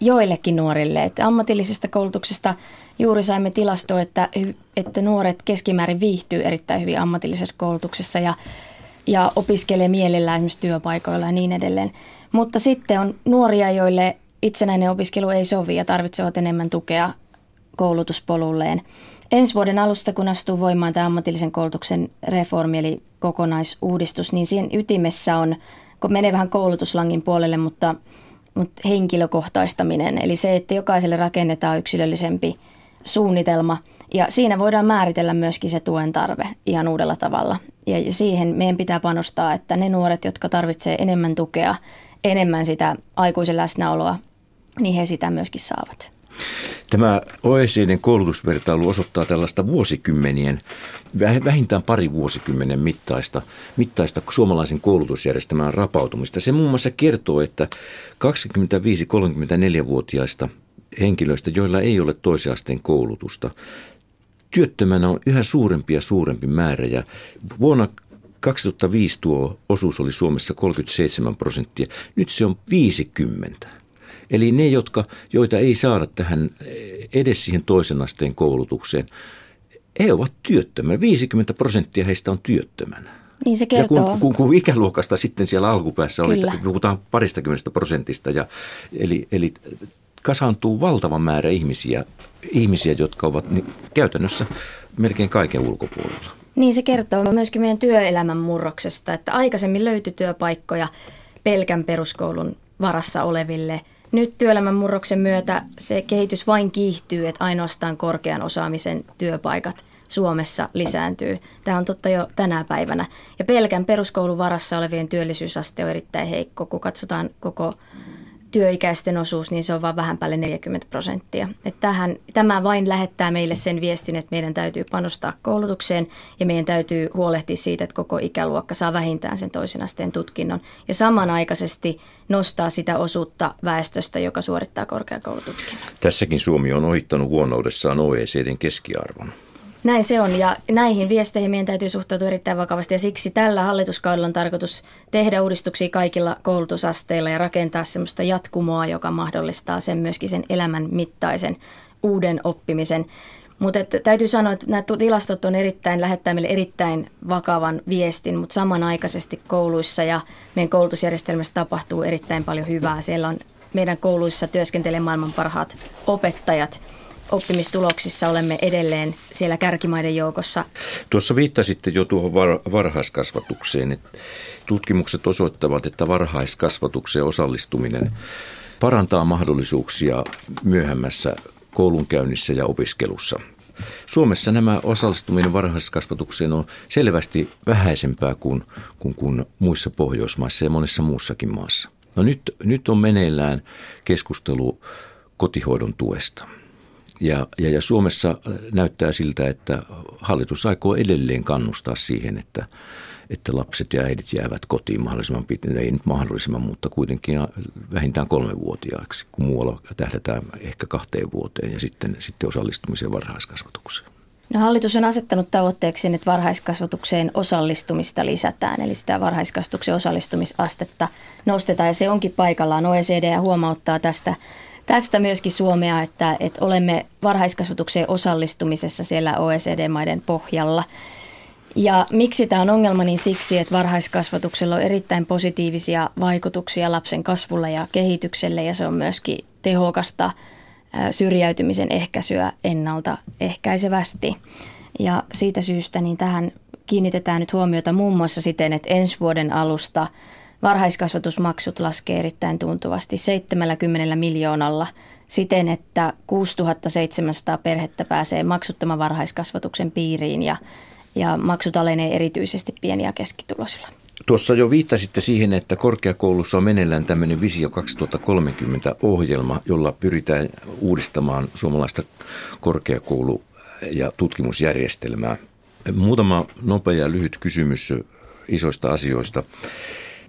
Speaker 13: joillekin nuorille. Että ammatillisesta koulutuksesta juuri saimme tilastoa, että, että nuoret keskimäärin viihtyy erittäin hyvin ammatillisessa koulutuksessa ja, ja opiskelee mielellään esimerkiksi työpaikoilla ja niin edelleen. Mutta sitten on nuoria, joille itsenäinen opiskelu ei sovi ja tarvitsevat enemmän tukea koulutuspolulleen. Ensi vuoden alusta, kun astuu voimaan tämä ammatillisen koulutuksen reformi eli kokonaisuudistus, niin siinä ytimessä on, kun menee vähän koulutuslangin puolelle, mutta – mutta henkilökohtaistaminen, eli se, että jokaiselle rakennetaan yksilöllisempi suunnitelma ja siinä voidaan määritellä myöskin se tuen tarve ihan uudella tavalla. Ja siihen meidän pitää panostaa, että ne nuoret, jotka tarvitsevat enemmän tukea, enemmän sitä aikuisen läsnäoloa, niin he sitä myöskin saavat.
Speaker 14: Tämä OECDn koulutusvertailu osoittaa tällaista vuosikymmenien, vähintään pari vuosikymmenen mittaista, mittaista suomalaisen koulutusjärjestelmän rapautumista. Se muun muassa kertoo, että 25-34-vuotiaista henkilöistä, joilla ei ole toisen asteen koulutusta, työttömänä on yhä suurempi ja suurempi määrä. Ja vuonna 2005 tuo osuus oli Suomessa 37 prosenttia, nyt se on 50. Eli ne, jotka, joita ei saada tähän edes siihen toisen asteen koulutukseen, he ovat työttömänä. 50 prosenttia heistä on työttömänä.
Speaker 13: Niin se kertoo.
Speaker 14: Ja kun, kun, kun ikäluokasta sitten siellä alkupäässä oli, että puhutaan paristakymmenestä prosentista, ja, eli, eli kasaantuu valtava määrä ihmisiä, ihmisiä jotka ovat niin, käytännössä melkein kaiken ulkopuolella.
Speaker 13: Niin se kertoo myöskin meidän työelämän murroksesta, että aikaisemmin löytyi työpaikkoja pelkän peruskoulun varassa oleville – nyt työelämän murroksen myötä se kehitys vain kiihtyy, että ainoastaan korkean osaamisen työpaikat Suomessa lisääntyy. Tämä on totta jo tänä päivänä. Ja pelkän peruskoulun varassa olevien työllisyysaste on erittäin heikko. Kun katsotaan koko työikäisten osuus, niin se on vain vähän päälle 40 prosenttia. Tähän, tämä vain lähettää meille sen viestin, että meidän täytyy panostaa koulutukseen ja meidän täytyy huolehtia siitä, että koko ikäluokka saa vähintään sen toisen asteen tutkinnon. Ja samanaikaisesti nostaa sitä osuutta väestöstä, joka suorittaa korkeakoulututkinnon.
Speaker 14: Tässäkin Suomi on ohittanut huonoudessaan OECDn keskiarvon.
Speaker 13: Näin se on ja näihin viesteihin meidän täytyy suhtautua erittäin vakavasti ja siksi tällä hallituskaudella on tarkoitus tehdä uudistuksia kaikilla koulutusasteilla ja rakentaa semmoista jatkumoa, joka mahdollistaa sen myöskin sen elämän mittaisen uuden oppimisen. Mutta täytyy sanoa, että nämä tilastot on erittäin, lähettää meille erittäin vakavan viestin, mutta samanaikaisesti kouluissa ja meidän koulutusjärjestelmässä tapahtuu erittäin paljon hyvää. Siellä on meidän kouluissa työskentelee maailman parhaat opettajat – oppimistuloksissa olemme edelleen siellä kärkimaiden joukossa.
Speaker 14: Tuossa viittasitte jo tuohon var- varhaiskasvatukseen. Tutkimukset osoittavat, että varhaiskasvatukseen osallistuminen parantaa mahdollisuuksia myöhemmässä koulunkäynnissä ja opiskelussa. Suomessa nämä osallistuminen varhaiskasvatukseen on selvästi vähäisempää kuin, kuin, kuin muissa Pohjoismaissa ja monessa muussakin maassa. No nyt, nyt on meneillään keskustelu kotihoidon tuesta. Ja, ja, ja Suomessa näyttää siltä, että hallitus aikoo edelleen kannustaa siihen, että, että lapset ja äidit jäävät kotiin mahdollisimman pitkään, ei nyt mahdollisimman, mutta kuitenkin vähintään kolmevuotiaaksi, kun muualla tähdätään ehkä kahteen vuoteen ja sitten, sitten osallistumiseen varhaiskasvatukseen.
Speaker 13: No, hallitus on asettanut tavoitteeksi, että varhaiskasvatukseen osallistumista lisätään, eli sitä varhaiskasvatuksen osallistumisastetta nostetaan, ja se onkin paikallaan. OECD huomauttaa tästä tästä myöskin Suomea, että, että olemme varhaiskasvatukseen osallistumisessa siellä OECD-maiden pohjalla. Ja miksi tämä on ongelma, niin siksi, että varhaiskasvatuksella on erittäin positiivisia vaikutuksia lapsen kasvulle ja kehitykselle ja se on myöskin tehokasta syrjäytymisen ehkäisyä ennaltaehkäisevästi. Ja siitä syystä niin tähän kiinnitetään nyt huomiota muun muassa siten, että ensi vuoden alusta varhaiskasvatusmaksut laskee erittäin tuntuvasti 70 miljoonalla siten, että 6700 perhettä pääsee maksuttoman varhaiskasvatuksen piiriin ja, ja maksut alenee erityisesti pieni- ja keskituloisilla.
Speaker 14: Tuossa jo viittasitte siihen, että korkeakoulussa on meneillään tämmöinen Visio 2030 ohjelma, jolla pyritään uudistamaan suomalaista korkeakoulu- ja tutkimusjärjestelmää. Muutama nopea ja lyhyt kysymys isoista asioista.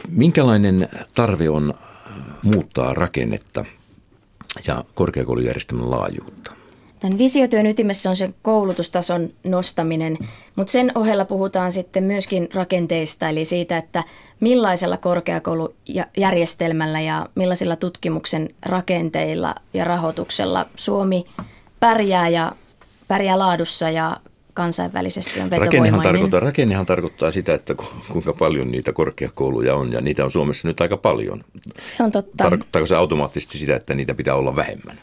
Speaker 14: Minkälainen tarve on muuttaa rakennetta ja korkeakoulujärjestelmän laajuutta?
Speaker 13: Tämän visiotyön ytimessä on se koulutustason nostaminen, mutta sen ohella puhutaan sitten myöskin rakenteista, eli siitä, että millaisella korkeakoulujärjestelmällä ja millaisilla tutkimuksen rakenteilla ja rahoituksella Suomi pärjää ja pärjää laadussa ja kansainvälisesti on
Speaker 14: Rakennehan tarkoittaa, rakennehan tarkoittaa sitä, että kuinka paljon niitä korkeakouluja on, ja niitä on Suomessa nyt aika paljon.
Speaker 13: Se on totta.
Speaker 14: Tarkoittaako se automaattisesti sitä, että niitä pitää olla vähemmän?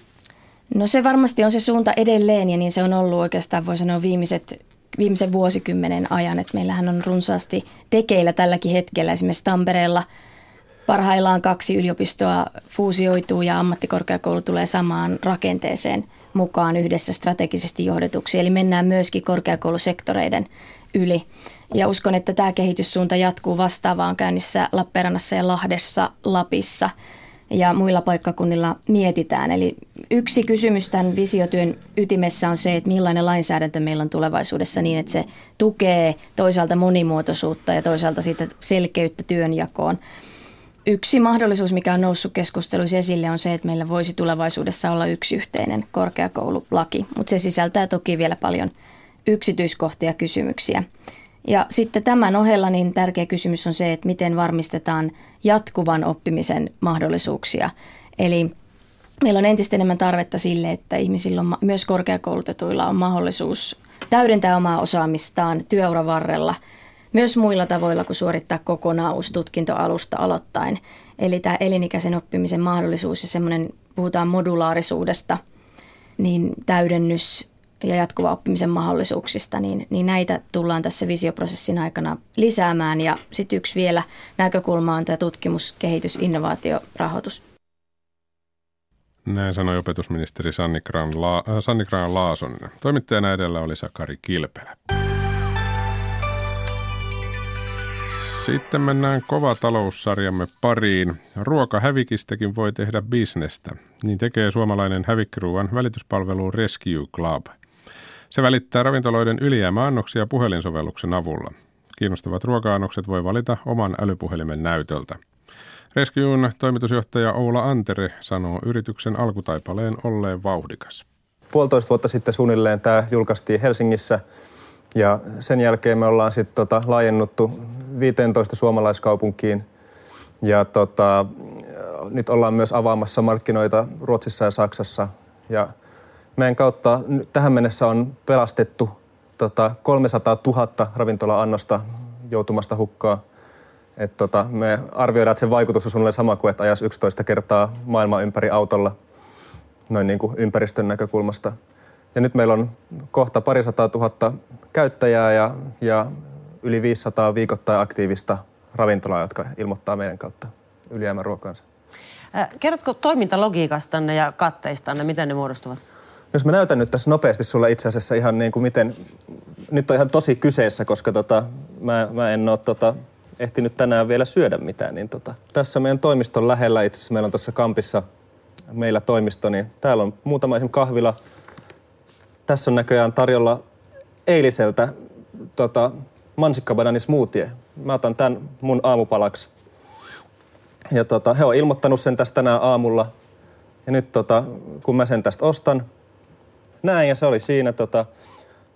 Speaker 13: No se varmasti on se suunta edelleen, ja niin se on ollut oikeastaan, voi sanoa, viimeiset, viimeisen vuosikymmenen ajan. Että meillähän on runsaasti tekeillä tälläkin hetkellä, esimerkiksi Tampereella parhaillaan kaksi yliopistoa fuusioituu ja ammattikorkeakoulu tulee samaan rakenteeseen – mukaan yhdessä strategisesti johdetuksi. Eli mennään myöskin korkeakoulusektoreiden yli. Ja uskon, että tämä kehityssuunta jatkuu vastaavaan käynnissä Lappeenrannassa ja Lahdessa, Lapissa ja muilla paikkakunnilla mietitään. Eli yksi kysymys tämän visiotyön ytimessä on se, että millainen lainsäädäntö meillä on tulevaisuudessa niin, että se tukee toisaalta monimuotoisuutta ja toisaalta siitä selkeyttä työnjakoon. Yksi mahdollisuus, mikä on noussut keskusteluissa esille, on se, että meillä voisi tulevaisuudessa olla yksi yhteinen korkeakoululaki, mutta se sisältää toki vielä paljon yksityiskohtia kysymyksiä. Ja sitten tämän ohella niin tärkeä kysymys on se, että miten varmistetaan jatkuvan oppimisen mahdollisuuksia. Eli meillä on entistä enemmän tarvetta sille, että ihmisillä on, myös korkeakoulutetuilla on mahdollisuus täydentää omaa osaamistaan työuran varrella – myös muilla tavoilla kuin suorittaa kokonaan uusi tutkinto alusta aloittain. Eli tämä elinikäisen oppimisen mahdollisuus ja semmoinen, puhutaan modulaarisuudesta, niin täydennys ja jatkuva oppimisen mahdollisuuksista, niin, niin näitä tullaan tässä visioprosessin aikana lisäämään. Ja sitten yksi vielä näkökulma on tämä tutkimus, kehitys, innovaatiorahoitus.
Speaker 2: Näin sanoi opetusministeri Sanni Graan-Laasonen. La- äh, Toimittajana edellä oli Sakari Kilpelä. Sitten mennään kova taloussarjamme pariin. Ruokahävikistäkin voi tehdä bisnestä. Niin tekee suomalainen hävikkiruuan välityspalvelu Rescue Club. Se välittää ravintoloiden ylijäämäannoksia puhelinsovelluksen avulla. Kiinnostavat ruoka-annokset voi valita oman älypuhelimen näytöltä. Rescue'n toimitusjohtaja Oula Antere sanoo yrityksen alkutaipaleen olleen vauhdikas.
Speaker 15: Puolitoista vuotta sitten suunnilleen tämä julkaistiin Helsingissä – ja sen jälkeen me ollaan sitten tota, laajennuttu 15 suomalaiskaupunkiin. Ja tota, nyt ollaan myös avaamassa markkinoita Ruotsissa ja Saksassa. Ja meidän kautta tähän mennessä on pelastettu tota, 300 000 ravintola-annosta joutumasta hukkaa. Et tota, me arvioidaan, että sen vaikutus on suunnilleen sama kuin, että ajas 11 kertaa maailman ympäri autolla noin niin kuin ympäristön näkökulmasta – ja nyt meillä on kohta parisataa tuhatta käyttäjää ja, ja yli 500 viikoittain aktiivista ravintolaa, jotka ilmoittaa meidän kautta ylijäämäruokaansa.
Speaker 16: Kerrotko toimintalogiikastanne ja katteistanne, miten ne muodostuvat?
Speaker 15: Jos mä näytän nyt tässä nopeasti sulle itse asiassa ihan niin kuin miten, nyt on ihan tosi kyseessä, koska tota, mä, mä en ole tota, ehtinyt tänään vielä syödä mitään. Niin tota, tässä meidän toimiston lähellä, itse asiassa meillä on tuossa kampissa meillä toimisto, niin täällä on muutama esimerkiksi kahvila, tässä on näköjään tarjolla eiliseltä tota, mansikkabanani smoothie. Mä otan tämän mun aamupalaksi. Ja tota, he on ilmoittanut sen tästä tänään aamulla. Ja nyt tota, kun mä sen tästä ostan, näin ja se oli siinä. Tota,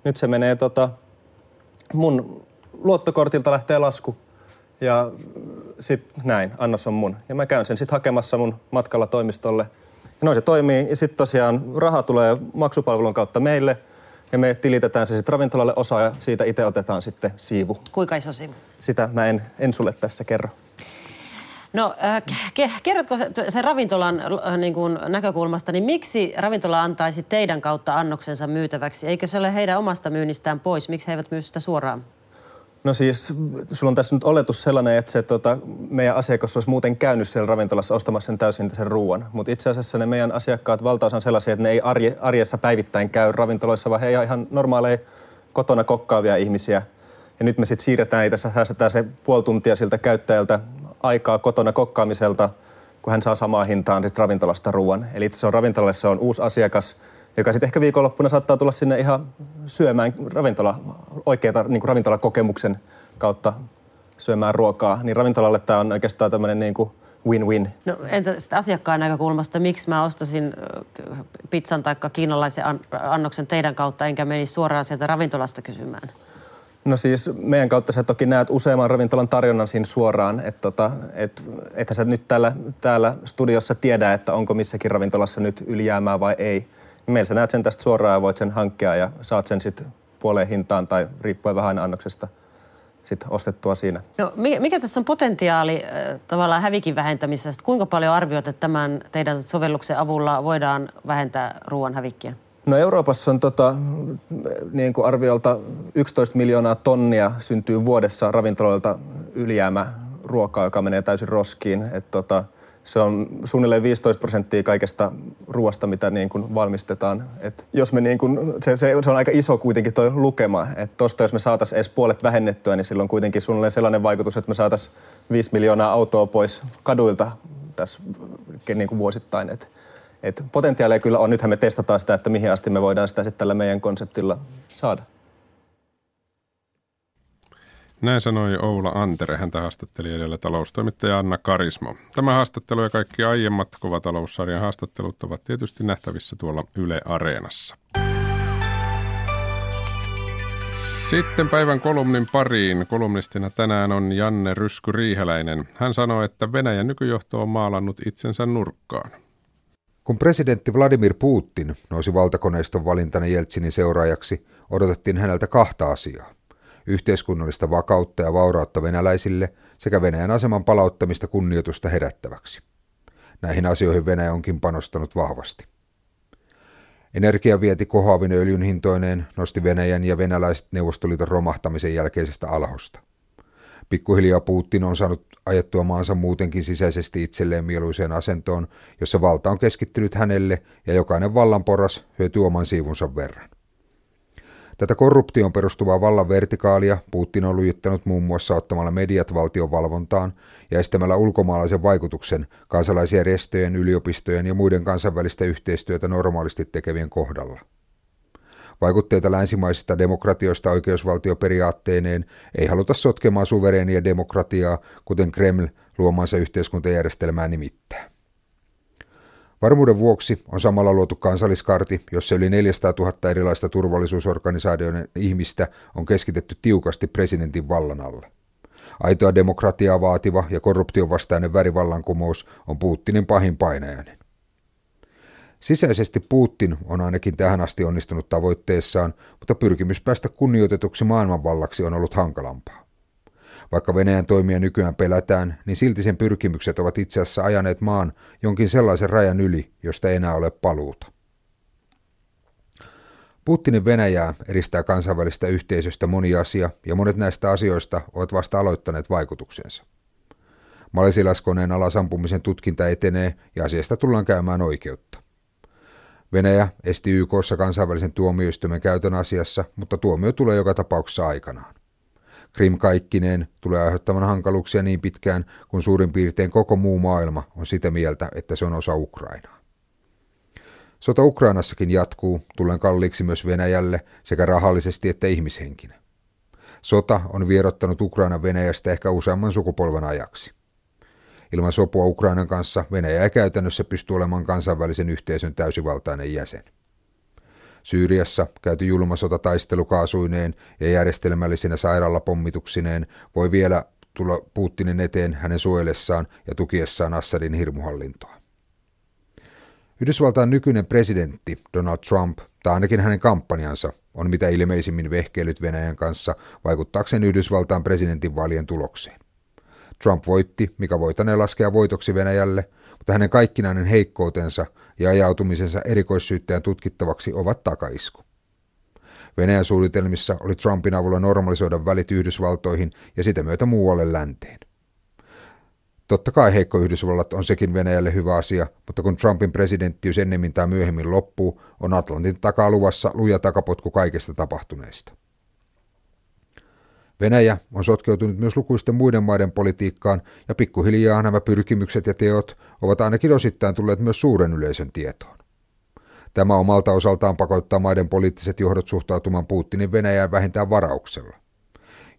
Speaker 15: nyt se menee tota, mun luottokortilta lähtee lasku. Ja sit näin, annos on mun. Ja mä käyn sen sit hakemassa mun matkalla toimistolle – ja noin se toimii. Ja sitten tosiaan raha tulee maksupalvelun kautta meille. Ja me tilitetään se sitten ravintolalle osa ja siitä itse otetaan sitten siivu.
Speaker 16: Kuinka iso siivu?
Speaker 15: Sitä mä en, en sulle tässä kerro.
Speaker 16: No äh, ke- kerrotko sen ravintolan äh, niin kuin näkökulmasta, niin miksi ravintola antaisi teidän kautta annoksensa myytäväksi? Eikö se ole heidän omasta myynnistään pois? Miksi he eivät myy sitä suoraan?
Speaker 15: No siis, sulla on tässä nyt oletus sellainen, että se tota, meidän asiakas olisi muuten käynyt siellä ravintolassa ostamassa sen täysin sen ruoan. Mutta itse asiassa ne meidän asiakkaat valtaosa on sellaisia, että ne ei arje, arjessa päivittäin käy ravintoloissa, vaan he ovat ihan normaaleja kotona kokkaavia ihmisiä. Ja nyt me sitten siirretään, ei tässä säästetään se puoli tuntia siltä käyttäjältä aikaa kotona kokkaamiselta, kun hän saa samaa hintaan sit ravintolasta ruoan. Eli itse se on ravintolalle se on uusi asiakas, joka sitten ehkä viikonloppuna saattaa tulla sinne ihan syömään ravintola, oikeita niin kuin ravintolakokemuksen kautta syömään ruokaa. Niin ravintolalle tämä on oikeastaan tämmöinen niin kuin win-win.
Speaker 16: No entä sitten asiakkaan näkökulmasta, miksi mä ostasin pizzan tai kiinalaisen annoksen teidän kautta, enkä menisi suoraan sieltä ravintolasta kysymään?
Speaker 15: No siis meidän kautta sä toki näet useamman ravintolan tarjonnan siinä suoraan, että tota, et, ethän sä nyt täällä, täällä studiossa tiedä, että onko missäkin ravintolassa nyt ylijäämää vai ei. Meillä sä näet sen tästä suoraan ja voit sen hankkia ja saat sen sitten puoleen hintaan tai riippuen vähän annoksesta sit ostettua siinä.
Speaker 16: No, mikä tässä on potentiaali tavallaan hävikin vähentämisestä? Kuinka paljon arvioit, että tämän teidän sovelluksen avulla voidaan vähentää ruoan hävikkiä?
Speaker 15: No Euroopassa on tota, niin kuin arviolta 11 miljoonaa tonnia syntyy vuodessa ravintoloilta ylijäämä ruokaa, joka menee täysin roskiin. Et tota, se on suunnilleen 15 prosenttia kaikesta ruoasta, mitä niin kuin valmistetaan. Et jos me niin kuin, se, se, se, on aika iso kuitenkin tuo lukema. Että tuosta jos me saataisiin edes puolet vähennettyä, niin silloin kuitenkin suunnilleen sellainen vaikutus, että me saataisiin 5 miljoonaa autoa pois kaduilta tässä niin kuin vuosittain. Et, et potentiaalia kyllä on. Nythän me testataan sitä, että mihin asti me voidaan sitä sitten tällä meidän konseptilla saada.
Speaker 2: Näin sanoi Oula Antere. Häntä haastatteli edellä taloustoimittaja Anna Karismo. Tämä haastattelu ja kaikki aiemmat Kovataloussarjan haastattelut ovat tietysti nähtävissä tuolla Yle Areenassa. Sitten päivän kolumnin pariin. Kolumnistina tänään on Janne Rysky Riiheläinen. Hän sanoi, että Venäjän nykyjohto on maalannut itsensä nurkkaan.
Speaker 17: Kun presidentti Vladimir Putin nousi valtakoneiston valintana Jeltsinin seuraajaksi, odotettiin häneltä kahta asiaa. Yhteiskunnallista vakautta ja vaurautta venäläisille sekä Venäjän aseman palauttamista kunnioitusta herättäväksi. Näihin asioihin Venäjä onkin panostanut vahvasti. Energiavienti kohoavin öljyn hintoineen nosti Venäjän ja venäläiset Neuvostoliiton romahtamisen jälkeisestä alhosta. Pikkuhiljaa Putin on saanut ajettua maansa muutenkin sisäisesti itselleen mieluiseen asentoon, jossa valta on keskittynyt hänelle ja jokainen vallanporras hyötyy oman siivunsa verran. Tätä korruptioon perustuvaa vallan vertikaalia Putin on lujittanut muun muassa ottamalla mediat valtion valvontaan ja estämällä ulkomaalaisen vaikutuksen kansalaisjärjestöjen, yliopistojen ja muiden kansainvälistä yhteistyötä normaalisti tekevien kohdalla. Vaikutteita länsimaisista demokratioista oikeusvaltioperiaatteineen ei haluta sotkemaan suvereenia demokratiaa, kuten Kreml luomansa yhteiskuntajärjestelmää nimittää. Varmuuden vuoksi on samalla luotu kansalliskarti, jossa yli 400 000 erilaista turvallisuusorganisaatioiden ihmistä on keskitetty tiukasti presidentin vallan alle. Aitoa demokratiaa vaativa ja korruption vastainen värivallankumous on Putinin pahin painajainen. Sisäisesti Putin on ainakin tähän asti onnistunut tavoitteessaan, mutta pyrkimys päästä kunnioitetuksi maailmanvallaksi on ollut hankalampaa. Vaikka Venäjän toimia nykyään pelätään, niin silti sen pyrkimykset ovat itse asiassa ajaneet maan jonkin sellaisen rajan yli, josta ei enää ole paluuta. Putinin Venäjää edistää kansainvälistä yhteisöstä moni asia, ja monet näistä asioista ovat vasta aloittaneet vaikutuksensa. Malesilaskoneen alasampumisen tutkinta etenee ja asiasta tullaan käymään oikeutta. Venäjä esti YKssa kansainvälisen tuomioistuimen käytön asiassa, mutta tuomio tulee joka tapauksessa aikanaan. Krim kaikkineen tulee aiheuttamaan hankaluuksia niin pitkään, kun suurin piirtein koko muu maailma on sitä mieltä, että se on osa Ukrainaa. Sota Ukrainassakin jatkuu, tullen kalliiksi myös Venäjälle sekä rahallisesti että ihmishenkinä. Sota on vierottanut Ukrainan Venäjästä ehkä useamman sukupolven ajaksi. Ilman sopua Ukrainan kanssa Venäjä ei käytännössä pysty olemaan kansainvälisen yhteisön täysivaltainen jäsen. Syyriassa käyty julma sota taistelukaasuineen ja järjestelmällisinä sairaalapommituksineen voi vielä tulla Putinin eteen hänen suojelessaan ja tukiessaan Assadin hirmuhallintoa. Yhdysvaltain nykyinen presidentti Donald Trump tai ainakin hänen kampanjansa, on mitä ilmeisimmin vehkeilyt Venäjän kanssa vaikuttaakseen Yhdysvaltain presidentinvaalien tulokseen. Trump voitti, mikä voitanee laskea voitoksi Venäjälle, mutta hänen kaikkinainen heikkoutensa ja ajautumisensa erikoissyyttäjän tutkittavaksi ovat takaisku. Venäjän suunnitelmissa oli Trumpin avulla normalisoida välit Yhdysvaltoihin ja sitä myötä muualle länteen. Totta kai heikko Yhdysvallat on sekin Venäjälle hyvä asia, mutta kun Trumpin presidenttiys ennemmin tai myöhemmin loppuu, on Atlantin takaa luvassa luja takapotku kaikesta tapahtuneesta. Venäjä on sotkeutunut myös lukuisten muiden maiden politiikkaan, ja pikkuhiljaa nämä pyrkimykset ja teot ovat ainakin osittain tulleet myös suuren yleisön tietoon. Tämä omalta osaltaan pakottaa maiden poliittiset johdot suhtautumaan Putinin Venäjään vähintään varauksella.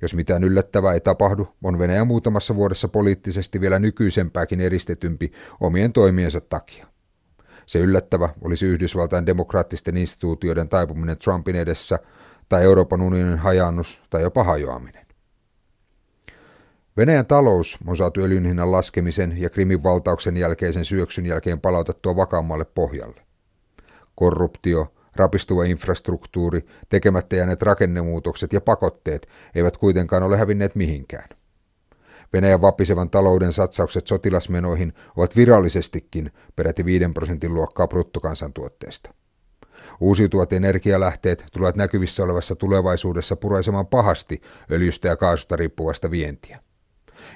Speaker 17: Jos mitään yllättävää ei tapahdu, on Venäjä muutamassa vuodessa poliittisesti vielä nykyisempääkin eristetympi omien toimiensa takia. Se yllättävä olisi Yhdysvaltain demokraattisten instituutioiden taipuminen Trumpin edessä tai Euroopan unionin hajannus tai jopa hajoaminen. Venäjän talous on saatu öljyn hinnan laskemisen ja Krimin valtauksen jälkeisen syöksyn jälkeen palautettua vakaammalle pohjalle. Korruptio, rapistuva infrastruktuuri, tekemättä jääneet rakennemuutokset ja pakotteet eivät kuitenkaan ole hävinneet mihinkään. Venäjän vapisevan talouden satsaukset sotilasmenoihin ovat virallisestikin peräti 5 prosentin luokkaa bruttokansantuotteesta. Uusiutuvat energialähteet tulevat näkyvissä olevassa tulevaisuudessa puraisemaan pahasti öljystä ja kaasusta riippuvasta vientiä.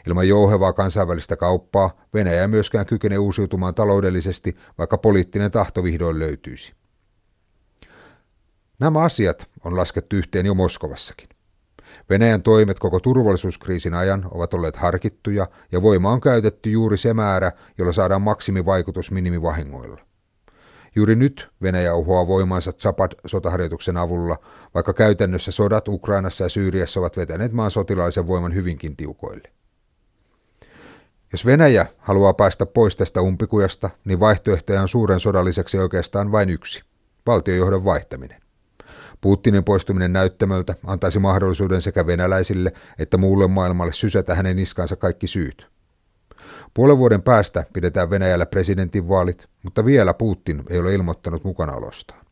Speaker 17: Ilman jouhevaa kansainvälistä kauppaa Venäjä ei myöskään kykene uusiutumaan taloudellisesti, vaikka poliittinen tahto vihdoin löytyisi. Nämä asiat on laskettu yhteen jo Moskovassakin. Venäjän toimet koko turvallisuuskriisin ajan ovat olleet harkittuja ja voima on käytetty juuri se määrä, jolla saadaan maksimivaikutus minimivahingoilla. Juuri nyt Venäjä uhoaa voimansa Zapad-sotaharjoituksen avulla, vaikka käytännössä sodat Ukrainassa ja Syyriassa ovat vetäneet maan sotilaisen voiman hyvinkin tiukoille. Jos Venäjä haluaa päästä pois tästä umpikujasta, niin vaihtoehtoja on suuren sodan lisäksi oikeastaan vain yksi, valtiojohdon vaihtaminen. Putinin poistuminen näyttämöltä antaisi mahdollisuuden sekä venäläisille että muulle maailmalle sysätä hänen niskansa kaikki syyt. Puolen vuoden päästä pidetään Venäjällä presidentinvaalit, mutta vielä Putin ei ole ilmoittanut mukanaolostaan.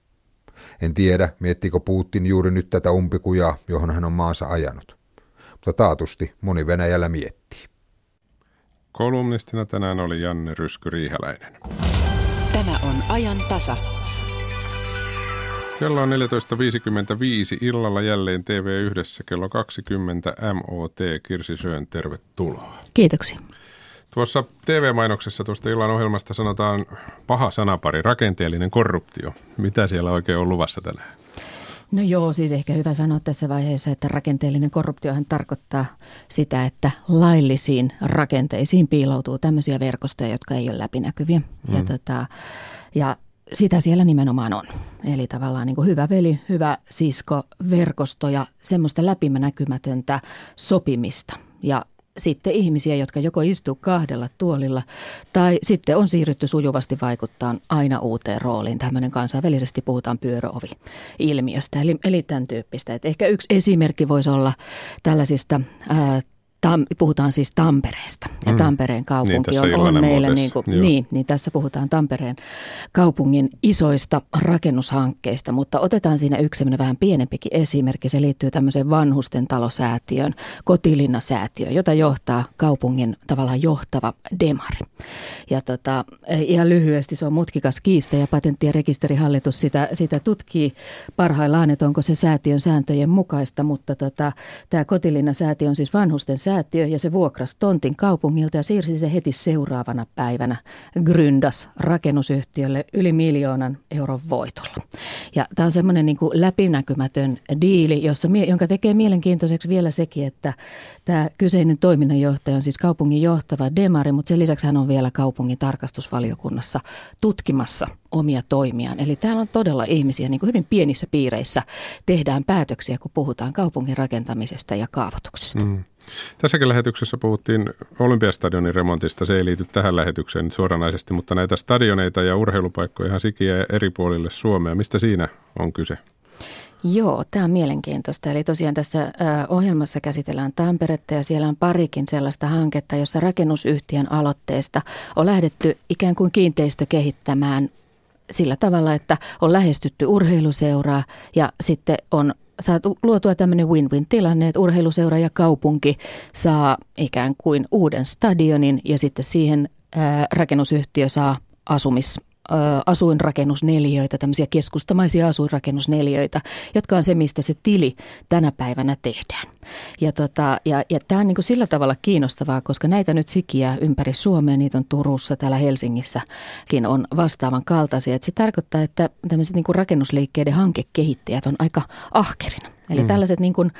Speaker 17: En tiedä, miettikö Putin juuri nyt tätä umpikujaa, johon hän on maansa ajanut. Mutta taatusti moni Venäjällä miettii.
Speaker 2: Kolumnistina tänään oli Janne Rysky-Riihäläinen.
Speaker 4: Tämä on ajan tasa.
Speaker 2: Kello on 14.55 illalla jälleen TV1 kello 20 MOT Kirsi Söön, tervetuloa.
Speaker 3: Kiitoksia.
Speaker 2: Tuossa TV-mainoksessa tuosta illan ohjelmasta sanotaan paha sanapari, rakenteellinen korruptio. Mitä siellä oikein on luvassa tänään?
Speaker 18: No joo, siis ehkä hyvä sanoa tässä vaiheessa, että rakenteellinen korruptiohan tarkoittaa sitä, että laillisiin rakenteisiin piiloutuu tämmöisiä verkostoja, jotka ei ole läpinäkyviä. Mm. Ja, tota, ja sitä siellä nimenomaan on. Eli tavallaan niin kuin hyvä veli, hyvä sisko, verkosto ja semmoista läpinäkymätöntä sopimista. Ja sitten ihmisiä, jotka joko istuu kahdella tuolilla tai sitten on siirrytty sujuvasti vaikuttaa aina uuteen rooliin. Tämmöinen kansainvälisesti puhutaan pyöröovi-ilmiöstä, eli, eli tämän tyyppistä. Et ehkä yksi esimerkki voisi olla tällaisista ää, Tam, puhutaan siis Tampereesta ja mm. Tampereen kaupunki niin, on, on meillä, niin, kuin, niin, niin tässä puhutaan Tampereen kaupungin isoista rakennushankkeista, mutta otetaan siinä yksi vähän pienempikin esimerkki. Se liittyy tämmöiseen vanhusten talosäätiön, kotilinna-säätiö, jota johtaa kaupungin tavallaan johtava demari. Ja tota, ihan lyhyesti se on mutkikas kiista ja patentti- ja rekisterihallitus sitä, sitä tutkii parhaillaan, että onko se säätiön sääntöjen mukaista, mutta tota, tämä kotilinna-säätiö on siis vanhusten säätiö, säätiö ja se vuokrasi tontin kaupungilta ja siirsi se heti seuraavana päivänä Gryndas rakennusyhtiölle yli miljoonan euron voitolla. Ja tämä on semmoinen niin läpinäkymätön diili, jossa, jonka tekee mielenkiintoiseksi vielä sekin, että tämä kyseinen toiminnanjohtaja on siis kaupungin johtava demari, mutta sen lisäksi hän on vielä kaupungin tarkastusvaliokunnassa tutkimassa omia toimiaan. Eli täällä on todella ihmisiä, niin kuin hyvin pienissä piireissä tehdään päätöksiä, kun puhutaan kaupungin rakentamisesta ja kaavoituksesta. Mm.
Speaker 2: Tässäkin lähetyksessä puhuttiin Olympiastadionin remontista. Se ei liity tähän lähetykseen nyt suoranaisesti, mutta näitä stadioneita ja urheilupaikkoja ihan sikiä eri puolille Suomea. Mistä siinä on kyse?
Speaker 18: Joo, tämä on mielenkiintoista. Eli tosiaan tässä ohjelmassa käsitellään Tamperetta ja siellä on parikin sellaista hanketta, jossa rakennusyhtiön aloitteesta on lähdetty ikään kuin kiinteistö kehittämään sillä tavalla, että on lähestytty urheiluseuraa ja sitten on saatu luotua tämmöinen win-win tilanne, että urheiluseura ja kaupunki saa ikään kuin uuden stadionin ja sitten siihen rakennusyhtiö saa asumis asuinrakennusneliöitä, tämmöisiä keskustamaisia asuinrakennusneliöitä, jotka on se, mistä se tili tänä päivänä tehdään. Ja, tota, ja, ja tämä on niin kuin sillä tavalla kiinnostavaa, koska näitä nyt sikiä ympäri Suomea, niitä on Turussa, täällä Helsingissäkin on vastaavan kaltaisia. Et se tarkoittaa, että tämmöiset niin kuin rakennusliikkeiden hankekehittäjät on aika ahkerina. Eli mm. tällaiset niin kuin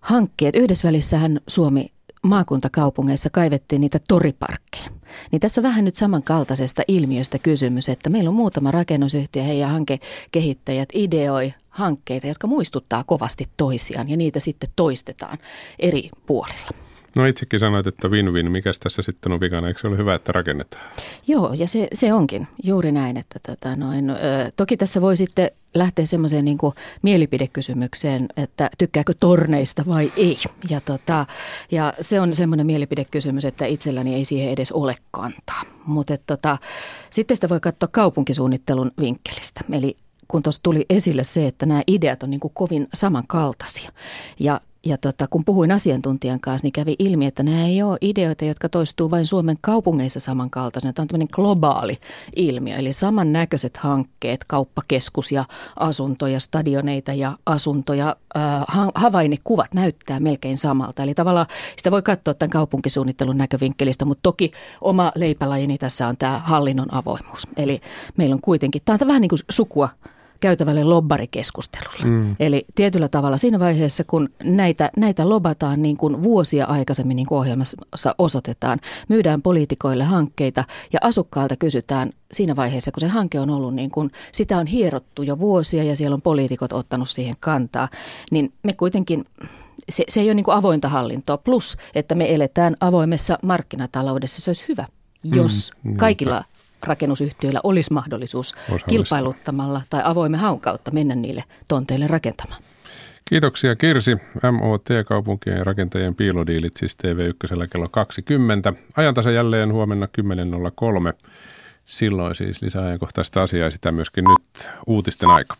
Speaker 18: hankkeet, yhdessä välissähän Suomi maakuntakaupungeissa kaivettiin niitä toriparkkeja. Niin tässä on vähän nyt samankaltaisesta ilmiöstä kysymys, että meillä on muutama rakennusyhtiö, he ja hankekehittäjät ideoi hankkeita, jotka muistuttaa kovasti toisiaan ja niitä sitten toistetaan eri puolilla.
Speaker 2: No itsekin sanoit, että win-win. Mikäs tässä sitten on vikana? Eikö se ole hyvä, että rakennetaan?
Speaker 18: Joo, ja se, se onkin juuri näin. Että tota noin, ö, toki tässä voi sitten lähteä semmoiseen niin mielipidekysymykseen, että tykkääkö torneista vai ei. Ja, tota, ja se on semmoinen mielipidekysymys, että itselläni ei siihen edes ole kantaa. Mutta tota, sitten sitä voi katsoa kaupunkisuunnittelun vinkkelistä. Eli kun tuossa tuli esille se, että nämä ideat on niin kovin samankaltaisia. Ja ja tota, kun puhuin asiantuntijan kanssa, niin kävi ilmi, että nämä ei ole ideoita, jotka toistuu vain Suomen kaupungeissa samankaltaisena. Tämä on tämmöinen globaali ilmiö, eli samannäköiset hankkeet, kauppakeskus ja asuntoja, stadioneita ja asuntoja, äh, havainnekuvat näyttää melkein samalta. Eli tavallaan sitä voi katsoa tämän kaupunkisuunnittelun näkövinkkelistä, mutta toki oma leipälajini tässä on tämä hallinnon avoimuus. Eli meillä on kuitenkin, tämä on vähän niin kuin sukua käytävälle lobbarikeskustelulle. Mm. Eli tietyllä tavalla siinä vaiheessa, kun näitä, näitä lobataan niin kuin vuosia aikaisemmin, niin kuin ohjelmassa osoitetaan, myydään poliitikoille hankkeita ja asukkailta kysytään siinä vaiheessa, kun se hanke on ollut niin kuin, sitä on hierottu jo vuosia ja siellä on poliitikot ottanut siihen kantaa, niin me kuitenkin se, se ei ole niin kuin avointa hallintoa. Plus, että me eletään avoimessa markkinataloudessa. Se olisi hyvä, jos mm, kaikilla rakennusyhtiöillä olisi mahdollisuus kilpailuttamalla tai avoimen haun kautta mennä niille tonteille rakentamaan.
Speaker 2: Kiitoksia Kirsi. MOT kaupunkien ja rakentajien piilodiilit siis TV1 kello 20. Ajantasa jälleen huomenna 10.03. Silloin siis lisää ajankohtaista asiaa sitä myöskin nyt uutisten aika.